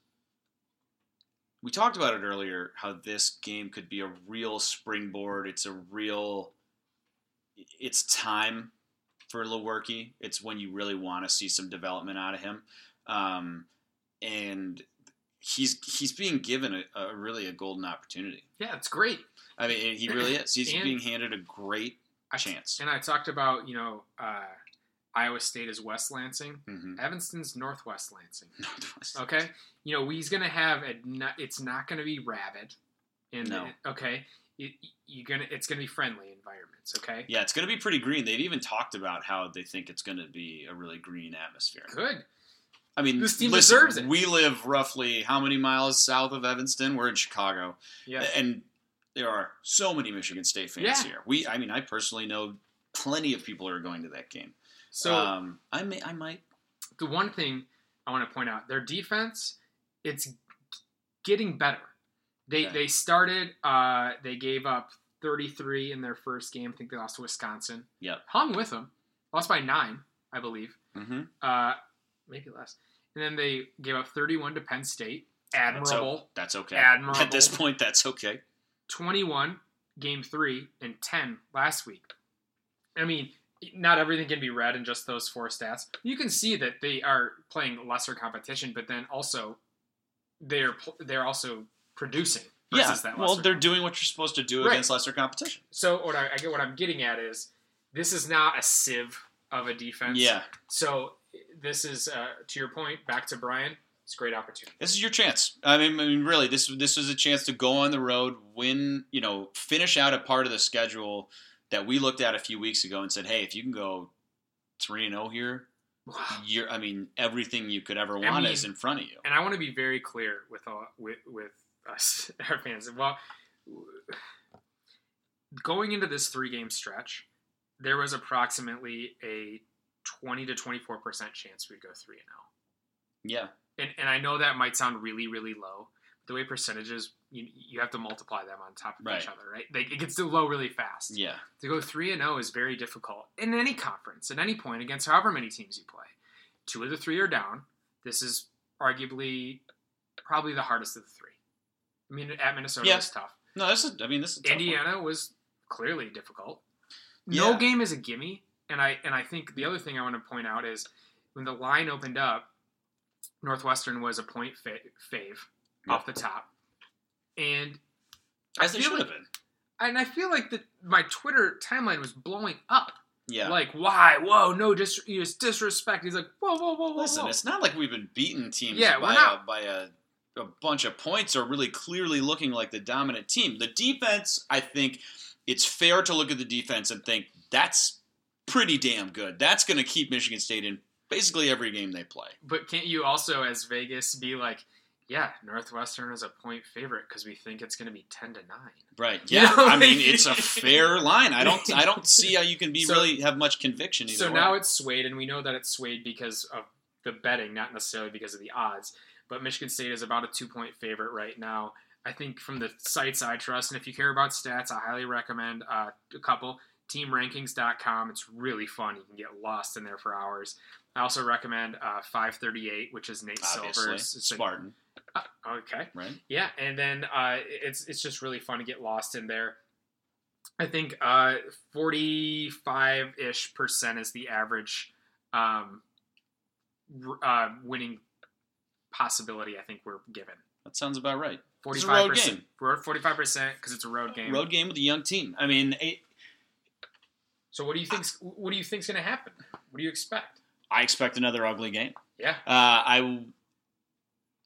we talked about it earlier how this game could be a real springboard. It's a real it's time for Lewerke. It's when you really want to see some development out of him. Um, and he's he's being given a, a really a golden opportunity.
Yeah, it's great.
I mean, he really is. He's
And-
being handed a great
I,
chance.
And I talked about you know uh, Iowa State is West Lansing,
hmm
Evanston's Northwest Lansing.
Northwest.
Okay, you know he's gonna have a. It's not gonna be rabid. In
No.
okay, it, you're gonna. It's gonna be friendly environments. Okay.
Yeah, it's going to be pretty green. They've even talked about how they think it's going to be a really green atmosphere.
Good.
I mean,
This team
listen,
deserves it.
We live roughly how many miles south of Evanston? We're in Chicago,
Yeah.
and there are so many Michigan State fans
Yeah.
here. We, I mean, I personally know plenty of people who are going to that game.
So
um, I may, I might.
the one thing I want to point out, their defense, it's getting better. They
Okay.
they started. Uh, they gave up 33 in their first game. I think they lost to Wisconsin.
Yep.
Hung with them. Lost by nine, I believe.
Mm-hmm.
Uh, maybe less. And then they gave up 31 to Penn State.
That's,
Admirable.
o- that's okay.
Admirable.
At this point, that's okay.
21 game three and 10 last week. I mean, not everything can be read in just those four stats. You can see that they are playing lesser competition, but then also they're they're also producing
Yeah.
that
Well, they're doing what you're supposed to do
Right.
against lesser competition.
So what I, I get what I'm getting at is this is not a sieve of a defense.
Yeah.
So this is uh, to your point. Back to Brian. It's a great opportunity.
This is your chance. I mean, I mean, really, this this was a chance to go on the road, win, you know, finish out a part of the schedule that we looked at a few weeks ago and said, hey, if you can go three and zero here,
Wow.
you're, I mean, everything you could ever
I
want
mean-
is in front of you.
and I want to be very clear with all, with with us our fans. Well, going into this three game stretch, there was approximately a twenty to twenty four percent chance we'd go three and zero.
Yeah,
And and I know that might sound really really low. The way percentages, you, you have to multiply them on top of
Right.
each other, right? They, it gets too low really fast.
yeah,
To go three and zero is very difficult in any conference at any point against however many teams you play. Two of the three are down. This is arguably probably the hardest of the three. I mean, at Minnesota
Yeah.
was tough.
no, this is, I mean, this is a tough one.
Indiana was clearly difficult. No game is a gimme, and I and I think the other thing I want to point out is when the line opened up, Northwestern was a point fa- fave
Yep.
off the top, and I
As they
feel
should
like-
have been.
and I feel like that my Twitter timeline was blowing up.
Yeah.
Like, why? Whoa, no, dis- you just disrespect. He's like, whoa, whoa, whoa, whoa,
Listen,
whoa.
it's not like we've been beating teams
Yeah,
by,
not-
a, by a, a bunch of points or really clearly looking like the dominant team. The defense, I think it's fair to look at the defense and think that's pretty damn good. That's going to keep Michigan State in basically every game they play.
But can't you also, as Vegas, be like, yeah, Northwestern is a point favorite because we think it's going to be ten to nine.
Right.
You
Yeah.
know,
I mean, it's a fair line. I don't I don't see how you can be
So-
really have much conviction either
So
way.
now it's swayed, and we know that it's swayed because of the betting, not necessarily because of the odds. But Michigan State is about a two point favorite right now. I think from the sites I trust, and if you care about stats, I highly recommend uh, a couple. TeamRankings.com. It's really fun. You can get lost in there for hours. I also recommend uh, 538, which is Nate
obviously
Silver's. It's
Spartan,
uh, okay.
right?
Yeah, and then uh, it's it's just really fun to get lost in there. I think uh, forty five ish percent is the average um, uh, winning possibility. I think we're given
That sounds about right.
forty five percent.
game.
We're at forty five percent because it's a road game.
Road game with a young team. I mean, it,
So what do you think? What do you think's going to happen? What do you expect?
I expect another ugly game.
Yeah,
Uh, I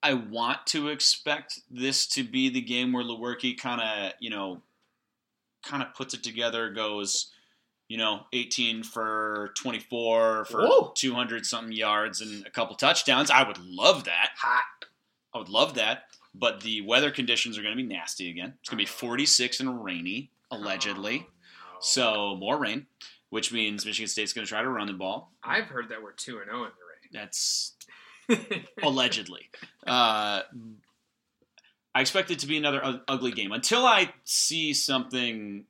I want to expect this to be the game where Lewerke kind of you know kind of puts it together, goes you know 18 for 24 for 200 something yards and a couple touchdowns. I would love that.
hot.
I would love that. But the weather conditions are going to be nasty again. It's going to be 46 and rainy allegedly.
Oh, no.
So more rain, which means Michigan State's going to try to run the ball.
I've heard that we're two and zero in the rain.
Allegedly. Uh, I expect it to be another u- ugly game until I see something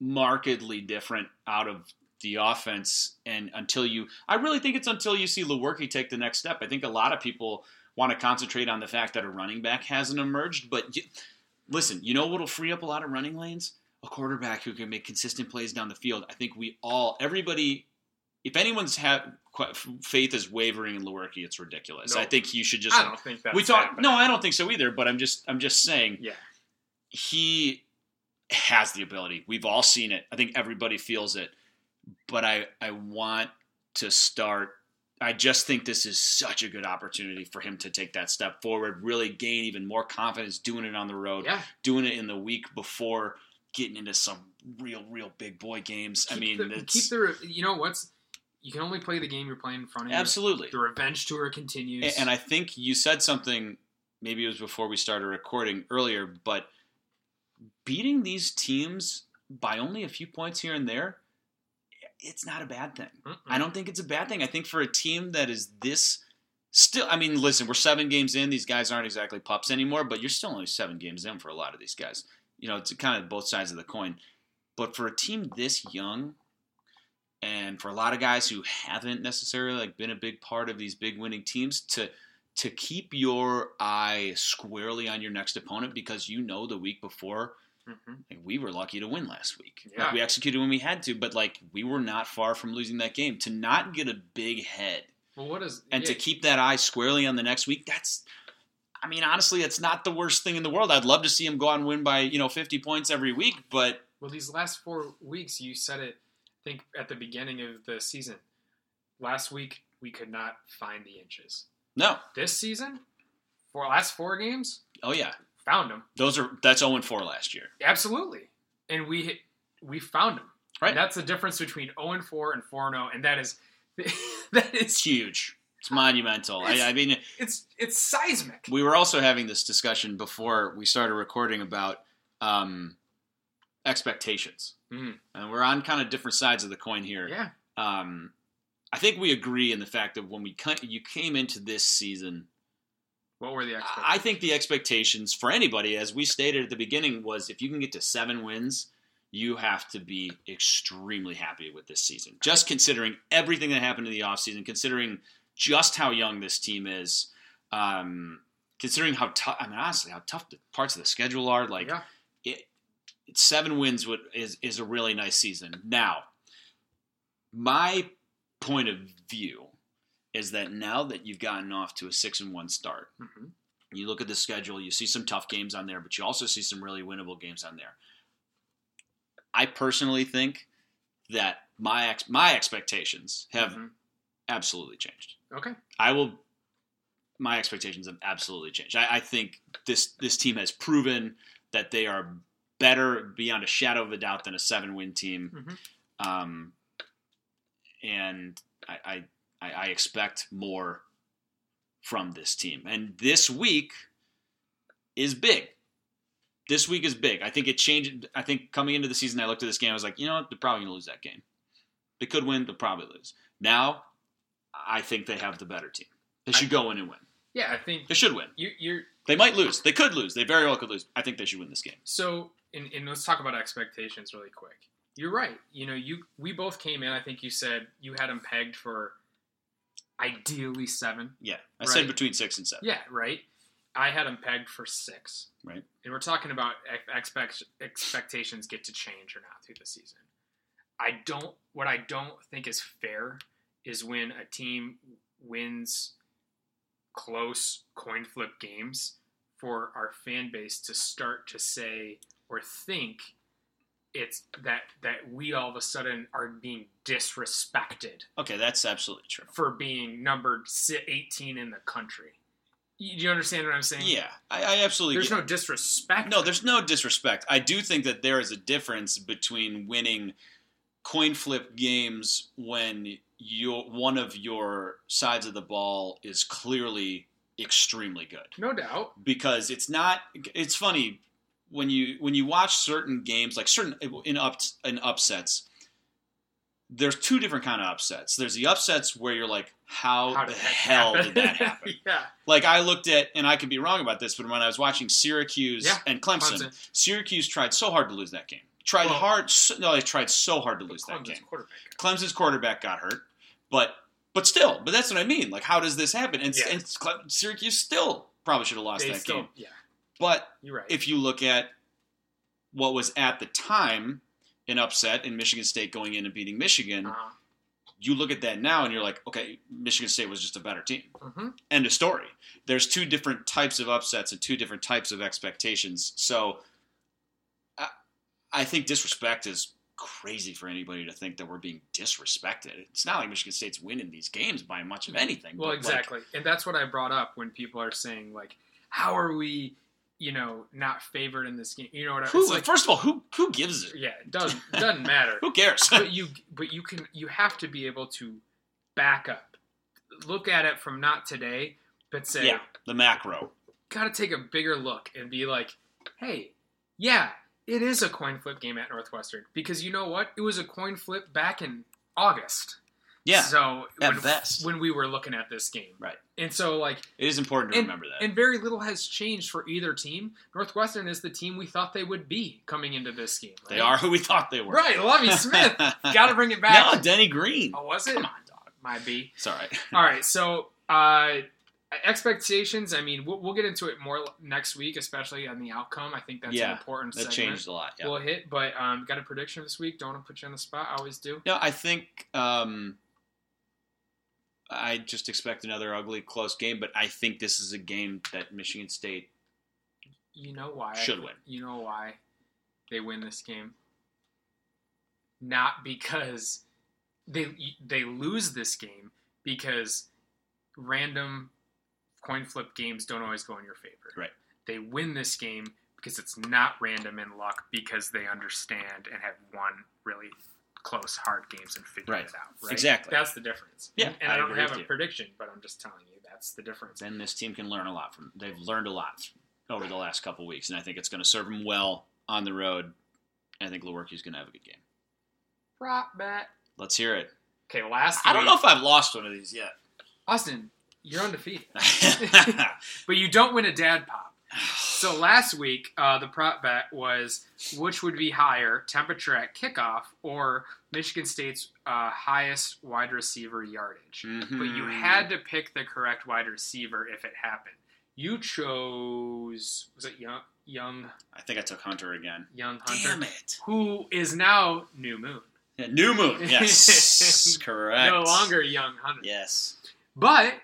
markedly different out of the offense, and until you, I really think it's until you see Lewerke take the next step. I think a lot of people want to concentrate on the fact that a running back hasn't emerged, but listen, you know what'll free up a lot of running lanes? A quarterback who can make consistent plays down the field. I think we all, everybody, if anyone's have faith is wavering in Lewerke, it's ridiculous.
No.
I think you should just.
I don't think that's
we talk.
happening.
No, I don't think so either. But I'm just, I'm just saying
Yeah.
he has the ability. We've all seen it. I think everybody feels it. But I, I want to start. I just think this is such a good opportunity for him to take that step forward, really gain even more confidence doing it on the road,
Yeah.
doing it in the week before getting into some real, real big boy games. I mean,
the, keep the you know what's you can only play the game you're playing in front of you.
absolutely.
The revenge tour continues.
And I think you said something, maybe it was before we started recording earlier, but beating these teams by only a few points here and there, it's not a bad thing.
Mm-mm.
I don't think it's a bad thing. I think for a team that is this still, I mean, listen, we're seven games in. These guys aren't exactly pups anymore, but you're still only seven games in for a lot of these guys. You know, it's kind of both sides of the coin. But for a team this young, and for a lot of guys who haven't necessarily like been a big part of these big winning teams, to to keep your eye squarely on your next opponent because you know the week before
Mhm.
like, we were lucky to win last week.
Yeah.
Like we executed when we had to, but like we were not far from losing that game. To not get a big head
Well, what is
and
yeah,
to keep that eye squarely on the next week, that's I mean, honestly, it's not the worst thing in the world. I'd love to see him go out and win by, you know, 50 points every week, but
well these last four weeks you said it. Think at the beginning of the season, last week we could not find the inches.
no.
This season, for last four games,
Oh yeah.
found them
Those are that's 0 4 last year.
absolutely, and we hit, we found them.
Right.
And that's the difference between zero and four and four and zero, and that is that is
It's huge. It's monumental.
It's-
I, I mean,
it's it's seismic.
we were also having this discussion before we started recording about um, expectations,
Mhm.
and we're on kind of different sides of the coin here.
Yeah.
Um, I think we agree in the fact that when we you came into this season,
What were the expectations?
I think the expectations for anybody, as we stated at the beginning, was if you can get to seven wins, you have to be extremely happy with this season. Just considering everything that happened in the offseason, considering just how young this team is, um, considering how tough, I mean, honestly, how tough the parts of the schedule are. Like,
yeah.
Seven wins would, is, is a really nice season. Now, my point of view is that now that you've gotten off to a six and one start,
hmm
you look at the schedule, you see some tough games on there, but you also see some really winnable games on there. I personally think that my ex- my expectations have
Mhm.
absolutely changed.
Okay.
I will. My expectations have absolutely changed. I, I think this this team has proven that they are better beyond a shadow of a doubt than a seven win team,
Mhm.
um, and I, I I I expect more from this team. And this week is big. This week is big. I think it changed. I think coming into the season, I looked at this game. I was like, you know what? They're probably going to lose that game. They could win, but probably lose. Now, I think they have the better team. They should go in and win.
Yeah, I think
They should win.
you, you're
They might lose. They could lose. They very well could lose. I think they should win this game.
So, and, and let's talk about expectations really quick. You're right. You know, you we both came in. I think you said you had them pegged for ideally seven.
Yeah, I said between six and seven.
Yeah, right. I had them pegged for six.
Right.
And we're talking about ex- expect, expectations get to change or not through the season. I don't. What I don't think is fair is when a team wins close coin flip games for our fan base to start to say or think it's that that we all of a sudden are being disrespected
Okay, that's absolutely true.
for being numbered 18 in the country. You- Do you understand what I'm saying?
Yeah, I, I absolutely.
There's no disrespect.
No, there's no disrespect. I do think that there is a difference between winning coin flip games when your one of your sides of the ball is clearly extremely good.
no doubt.
Because it's not it's funny when you when you watch certain games like certain in up in upsets there's two different kind of upsets. There's the upsets where you're like how,
How
the hell
happen?
did that happen?
yeah.
Like I looked at, and I could be wrong about this, but when I was watching Syracuse
Yeah,
and Clemson,
Clemson.
Syracuse tried so hard to lose that game. Tried
Well-
hard. So, no, they tried so hard to lose that game.
quarterback.
Clemson's quarterback got hurt, but but still, but that's what I mean. Like, how does this happen? And,
Yeah.
and Syracuse still probably should have lost
They
that
still,
game.
yeah,
But
you're right.
if you look at what was at the time an upset in Michigan State going in and beating Michigan,
uh-huh.
you look at that now and you're like, okay, Michigan State was just a better team.
hmm
End of story. There's two different types of upsets and two different types of expectations. So I, I think disrespect is crazy for anybody to think that we're being disrespected. It's not like Michigan State's winning these games by much of anything.
Well,
but, like,
exactly, and that's what I brought up when people are saying like, "How are we, you know, not favored in this game?" You know what I
who,
it's like?
first of all, who who gives it?
Yeah, it doesn't doesn't matter.
Who cares?
but you but you can you have to be able to back up, look at it from not today, but say,
yeah, the macro.
got to take a bigger look and be like, hey, yeah, it is a coin flip game at Northwestern because you know what? It was a coin flip back in August.
Yeah,
So
at
when,
best.
when we were looking at this game,
Right.
And so like,
it is important to
and,
remember that.
and very little has changed for either team. Northwestern is the team we thought they would be coming into this game. Right?
they are who we thought they were.
right. Lovie Smith, got to bring it back.
No, Denny Green.
Oh, was it?
Come on, dog.
Might be.
It's all right.
All right, so uh, expectations. I mean, we'll, we'll get into it more next week, especially on the outcome. I think that's
Yeah,
an important
That
segment.
changed a lot. Yeah.
We'll hit, but um, got a prediction this week. Don't want to put you on the spot. I always do.
No, I think um, I just expect another ugly, close game, but I think this is a game that Michigan State.
You know why?
Should win.
You know why they win this game? Not because they they lose this game because random coin flip games don't always go in your favor.
Right.
They win this game because it's not random in luck because they understand and have won really close hard games and figured
Right.
it out. Right.
Exactly.
That's the difference.
Yeah,
And,
I
I, don't have a
you.
prediction, but I'm just telling you that's the difference.
Then this team can learn a lot from. They've learned a lot over the last couple weeks, and I think it's going to serve them well on the road. I think Lewerke's going to have a good game.
Prop bet.
Let's hear it.
Okay, last
I don't know if I've lost one of these yet.
Austin, you're undefeated, but you don't win a dad pop. So last week, uh, the prop bet was which would be higher, temperature at kickoff or Michigan State's uh, highest wide receiver yardage. But you
Mhm.
had to pick the correct wide receiver if it happened. You chose was it young young
I think I took Hunter again.
young Hunter,
Damn it.
who is now New Moon,
Yeah, New Moon. Yes. Correct.
no longer young Hunter.
Yes.
But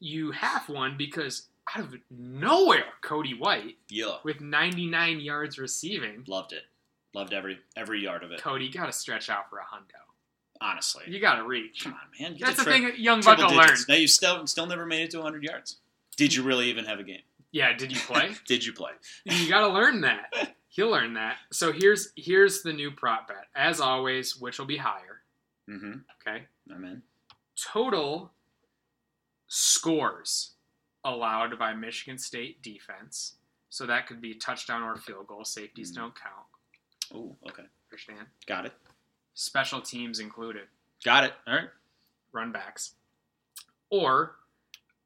you have one because out of nowhere, Cody White
Yeah,
with 99 yards receiving.
loved it. Loved every every yard of it.
Cody, you got to stretch out for a hundo.
Honestly,
You got to reach.
come on, man. Get
That's the
tri-
thing that young buck will learn.
Now you still still never made it to 100 yards. Did you really even have a game?
Yeah, did you play?
Did you play?
you got to learn that. He'll learn that. So here's here's the new prop bet. As always, which will be higher.
Mm-hmm.
Okay.
I'm in.
Total scores allowed by Michigan State defense. So that could be touchdown or field goal. Safeties
Mm.
don't count.
Oh, okay.
Understand?
Got it.
Special teams included.
Got it. All right.
Run backs. Or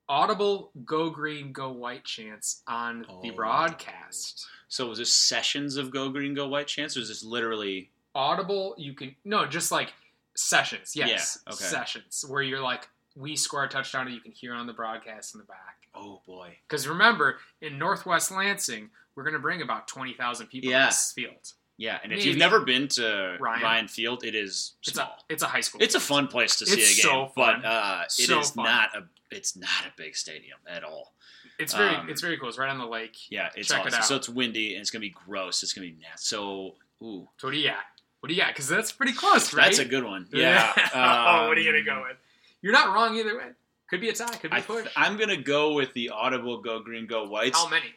audible go green, go white chance on the
Oh.
broadcast.
So was this sessions of Go Green Go White chance, or is this literally?
Audible, you can no, just like sessions. Yes,
Yeah, okay.
sessions where you're like, we score a touchdown, and you can hear on the broadcast in the back.
Oh boy.
Because remember, in Northwest Lansing, we're going to bring about twenty thousand people
Yeah.
to this field.
Yeah, and if
Maybe.
you've never been to
Ryan?
Ryan, Field, it is
It's a it's a high school.
It's a fun place to see
It's
a game,
so fun.
but uh, it is
So fun.
not a it's not a big stadium at all.
It's very
um,
it's very cool. It's right on the lake.
Yeah, it's
Check it
awesome.
out.
So it's windy and it's gonna be gross. It's gonna be nasty. So ooh,
So what do you got? What do you got? Because that's pretty close, right?
that's a good one. Yeah.
oh, what are you
um,
gonna go with? You're not wrong either way. Could be a tie. Could be
I
a push.
th- I'm gonna go with the audible go green go whites.
how many?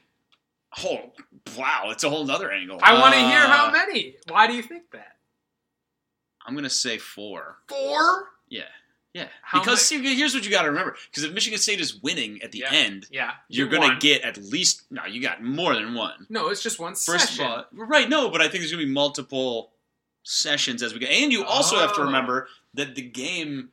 Oh wow, it's a whole nother angle.
I want to hear how
Uh,
many. Why do you think that?
I'm gonna say four.
Four.
Yeah, yeah.
How
because see, here's what you got to remember: because if Michigan State is winning at the
Yeah.
end,
Yeah,
you're
you
gonna get at least no, you got more than one.
No, it's just one
First
session.
of all, right? No, but I think there's gonna be multiple sessions as we go, and you also have to
Oh.
remember that the game,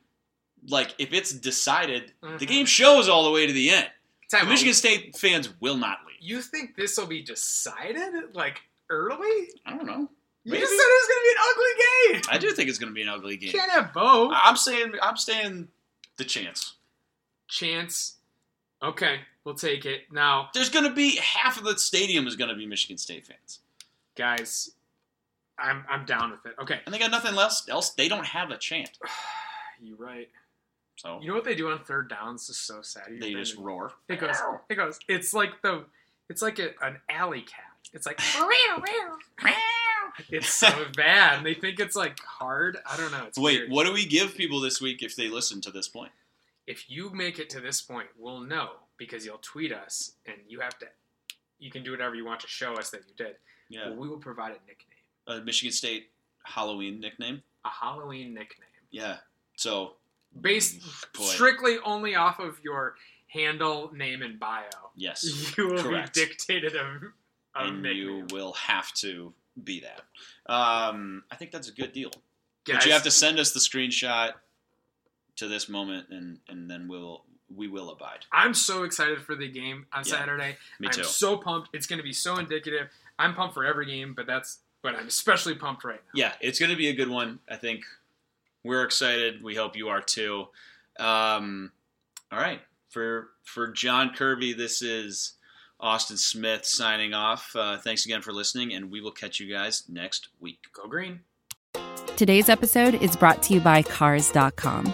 like if it's decided, the
Mhm.
game shows all the way to the end.
Time out.
Michigan State fans will not leave.
You think this will be decided like early?
I don't know.
You
Maybe.
just said it was going to be an ugly game.
I do think it's gonna be an ugly
You
game.
can't have both.
I'm saying, I'm saying the chance.
Chance. Okay, we'll take it. Now,
There's gonna be half of the stadium is gonna be Michigan State fans.
guys, I'm I'm down with it. Okay,
and they got nothing else. Else they don't have a chant,
you're right.
So
You know what they do on third downs is so sad. You've
they
been-
just roar.
It goes. It goes. It's like the. It's like a, an alley cat. It's like. it's so bad. And they think it's like hard. I don't know. It's
Wait,
weird.
what do we give people this week if they listen to this point?
If you make it to this point, we'll know because you'll tweet us, and you have to. You can do whatever you want to show us that you did.
Yeah,
Well, we will provide a nickname,
a Michigan State Halloween nickname.
a Halloween nickname,
Yeah, so
based
Boy.
strictly only off of your handle, name, and bio.
yes,
You will
Correct.
be dictated a, a
and
nickname.
you will have to be that. Um, I think that's a good deal. But you have to send us the screenshot to this moment, and and then we'll we will abide.
I'm so excited for the game on
Yeah,
Saturday.
Me
I'm
too.
so pumped. It's going to be so indicative. I'm pumped for every game, but that's but I'm especially pumped right now.
yeah, it's going to be a good one. I think we're excited. We hope you are too. Um, all right, for for John Kirby, this is Austin Smith signing off. Uh, thanks again for listening, and we will catch you guys next week.
Go green.
Today's episode is brought to you by Cars.com.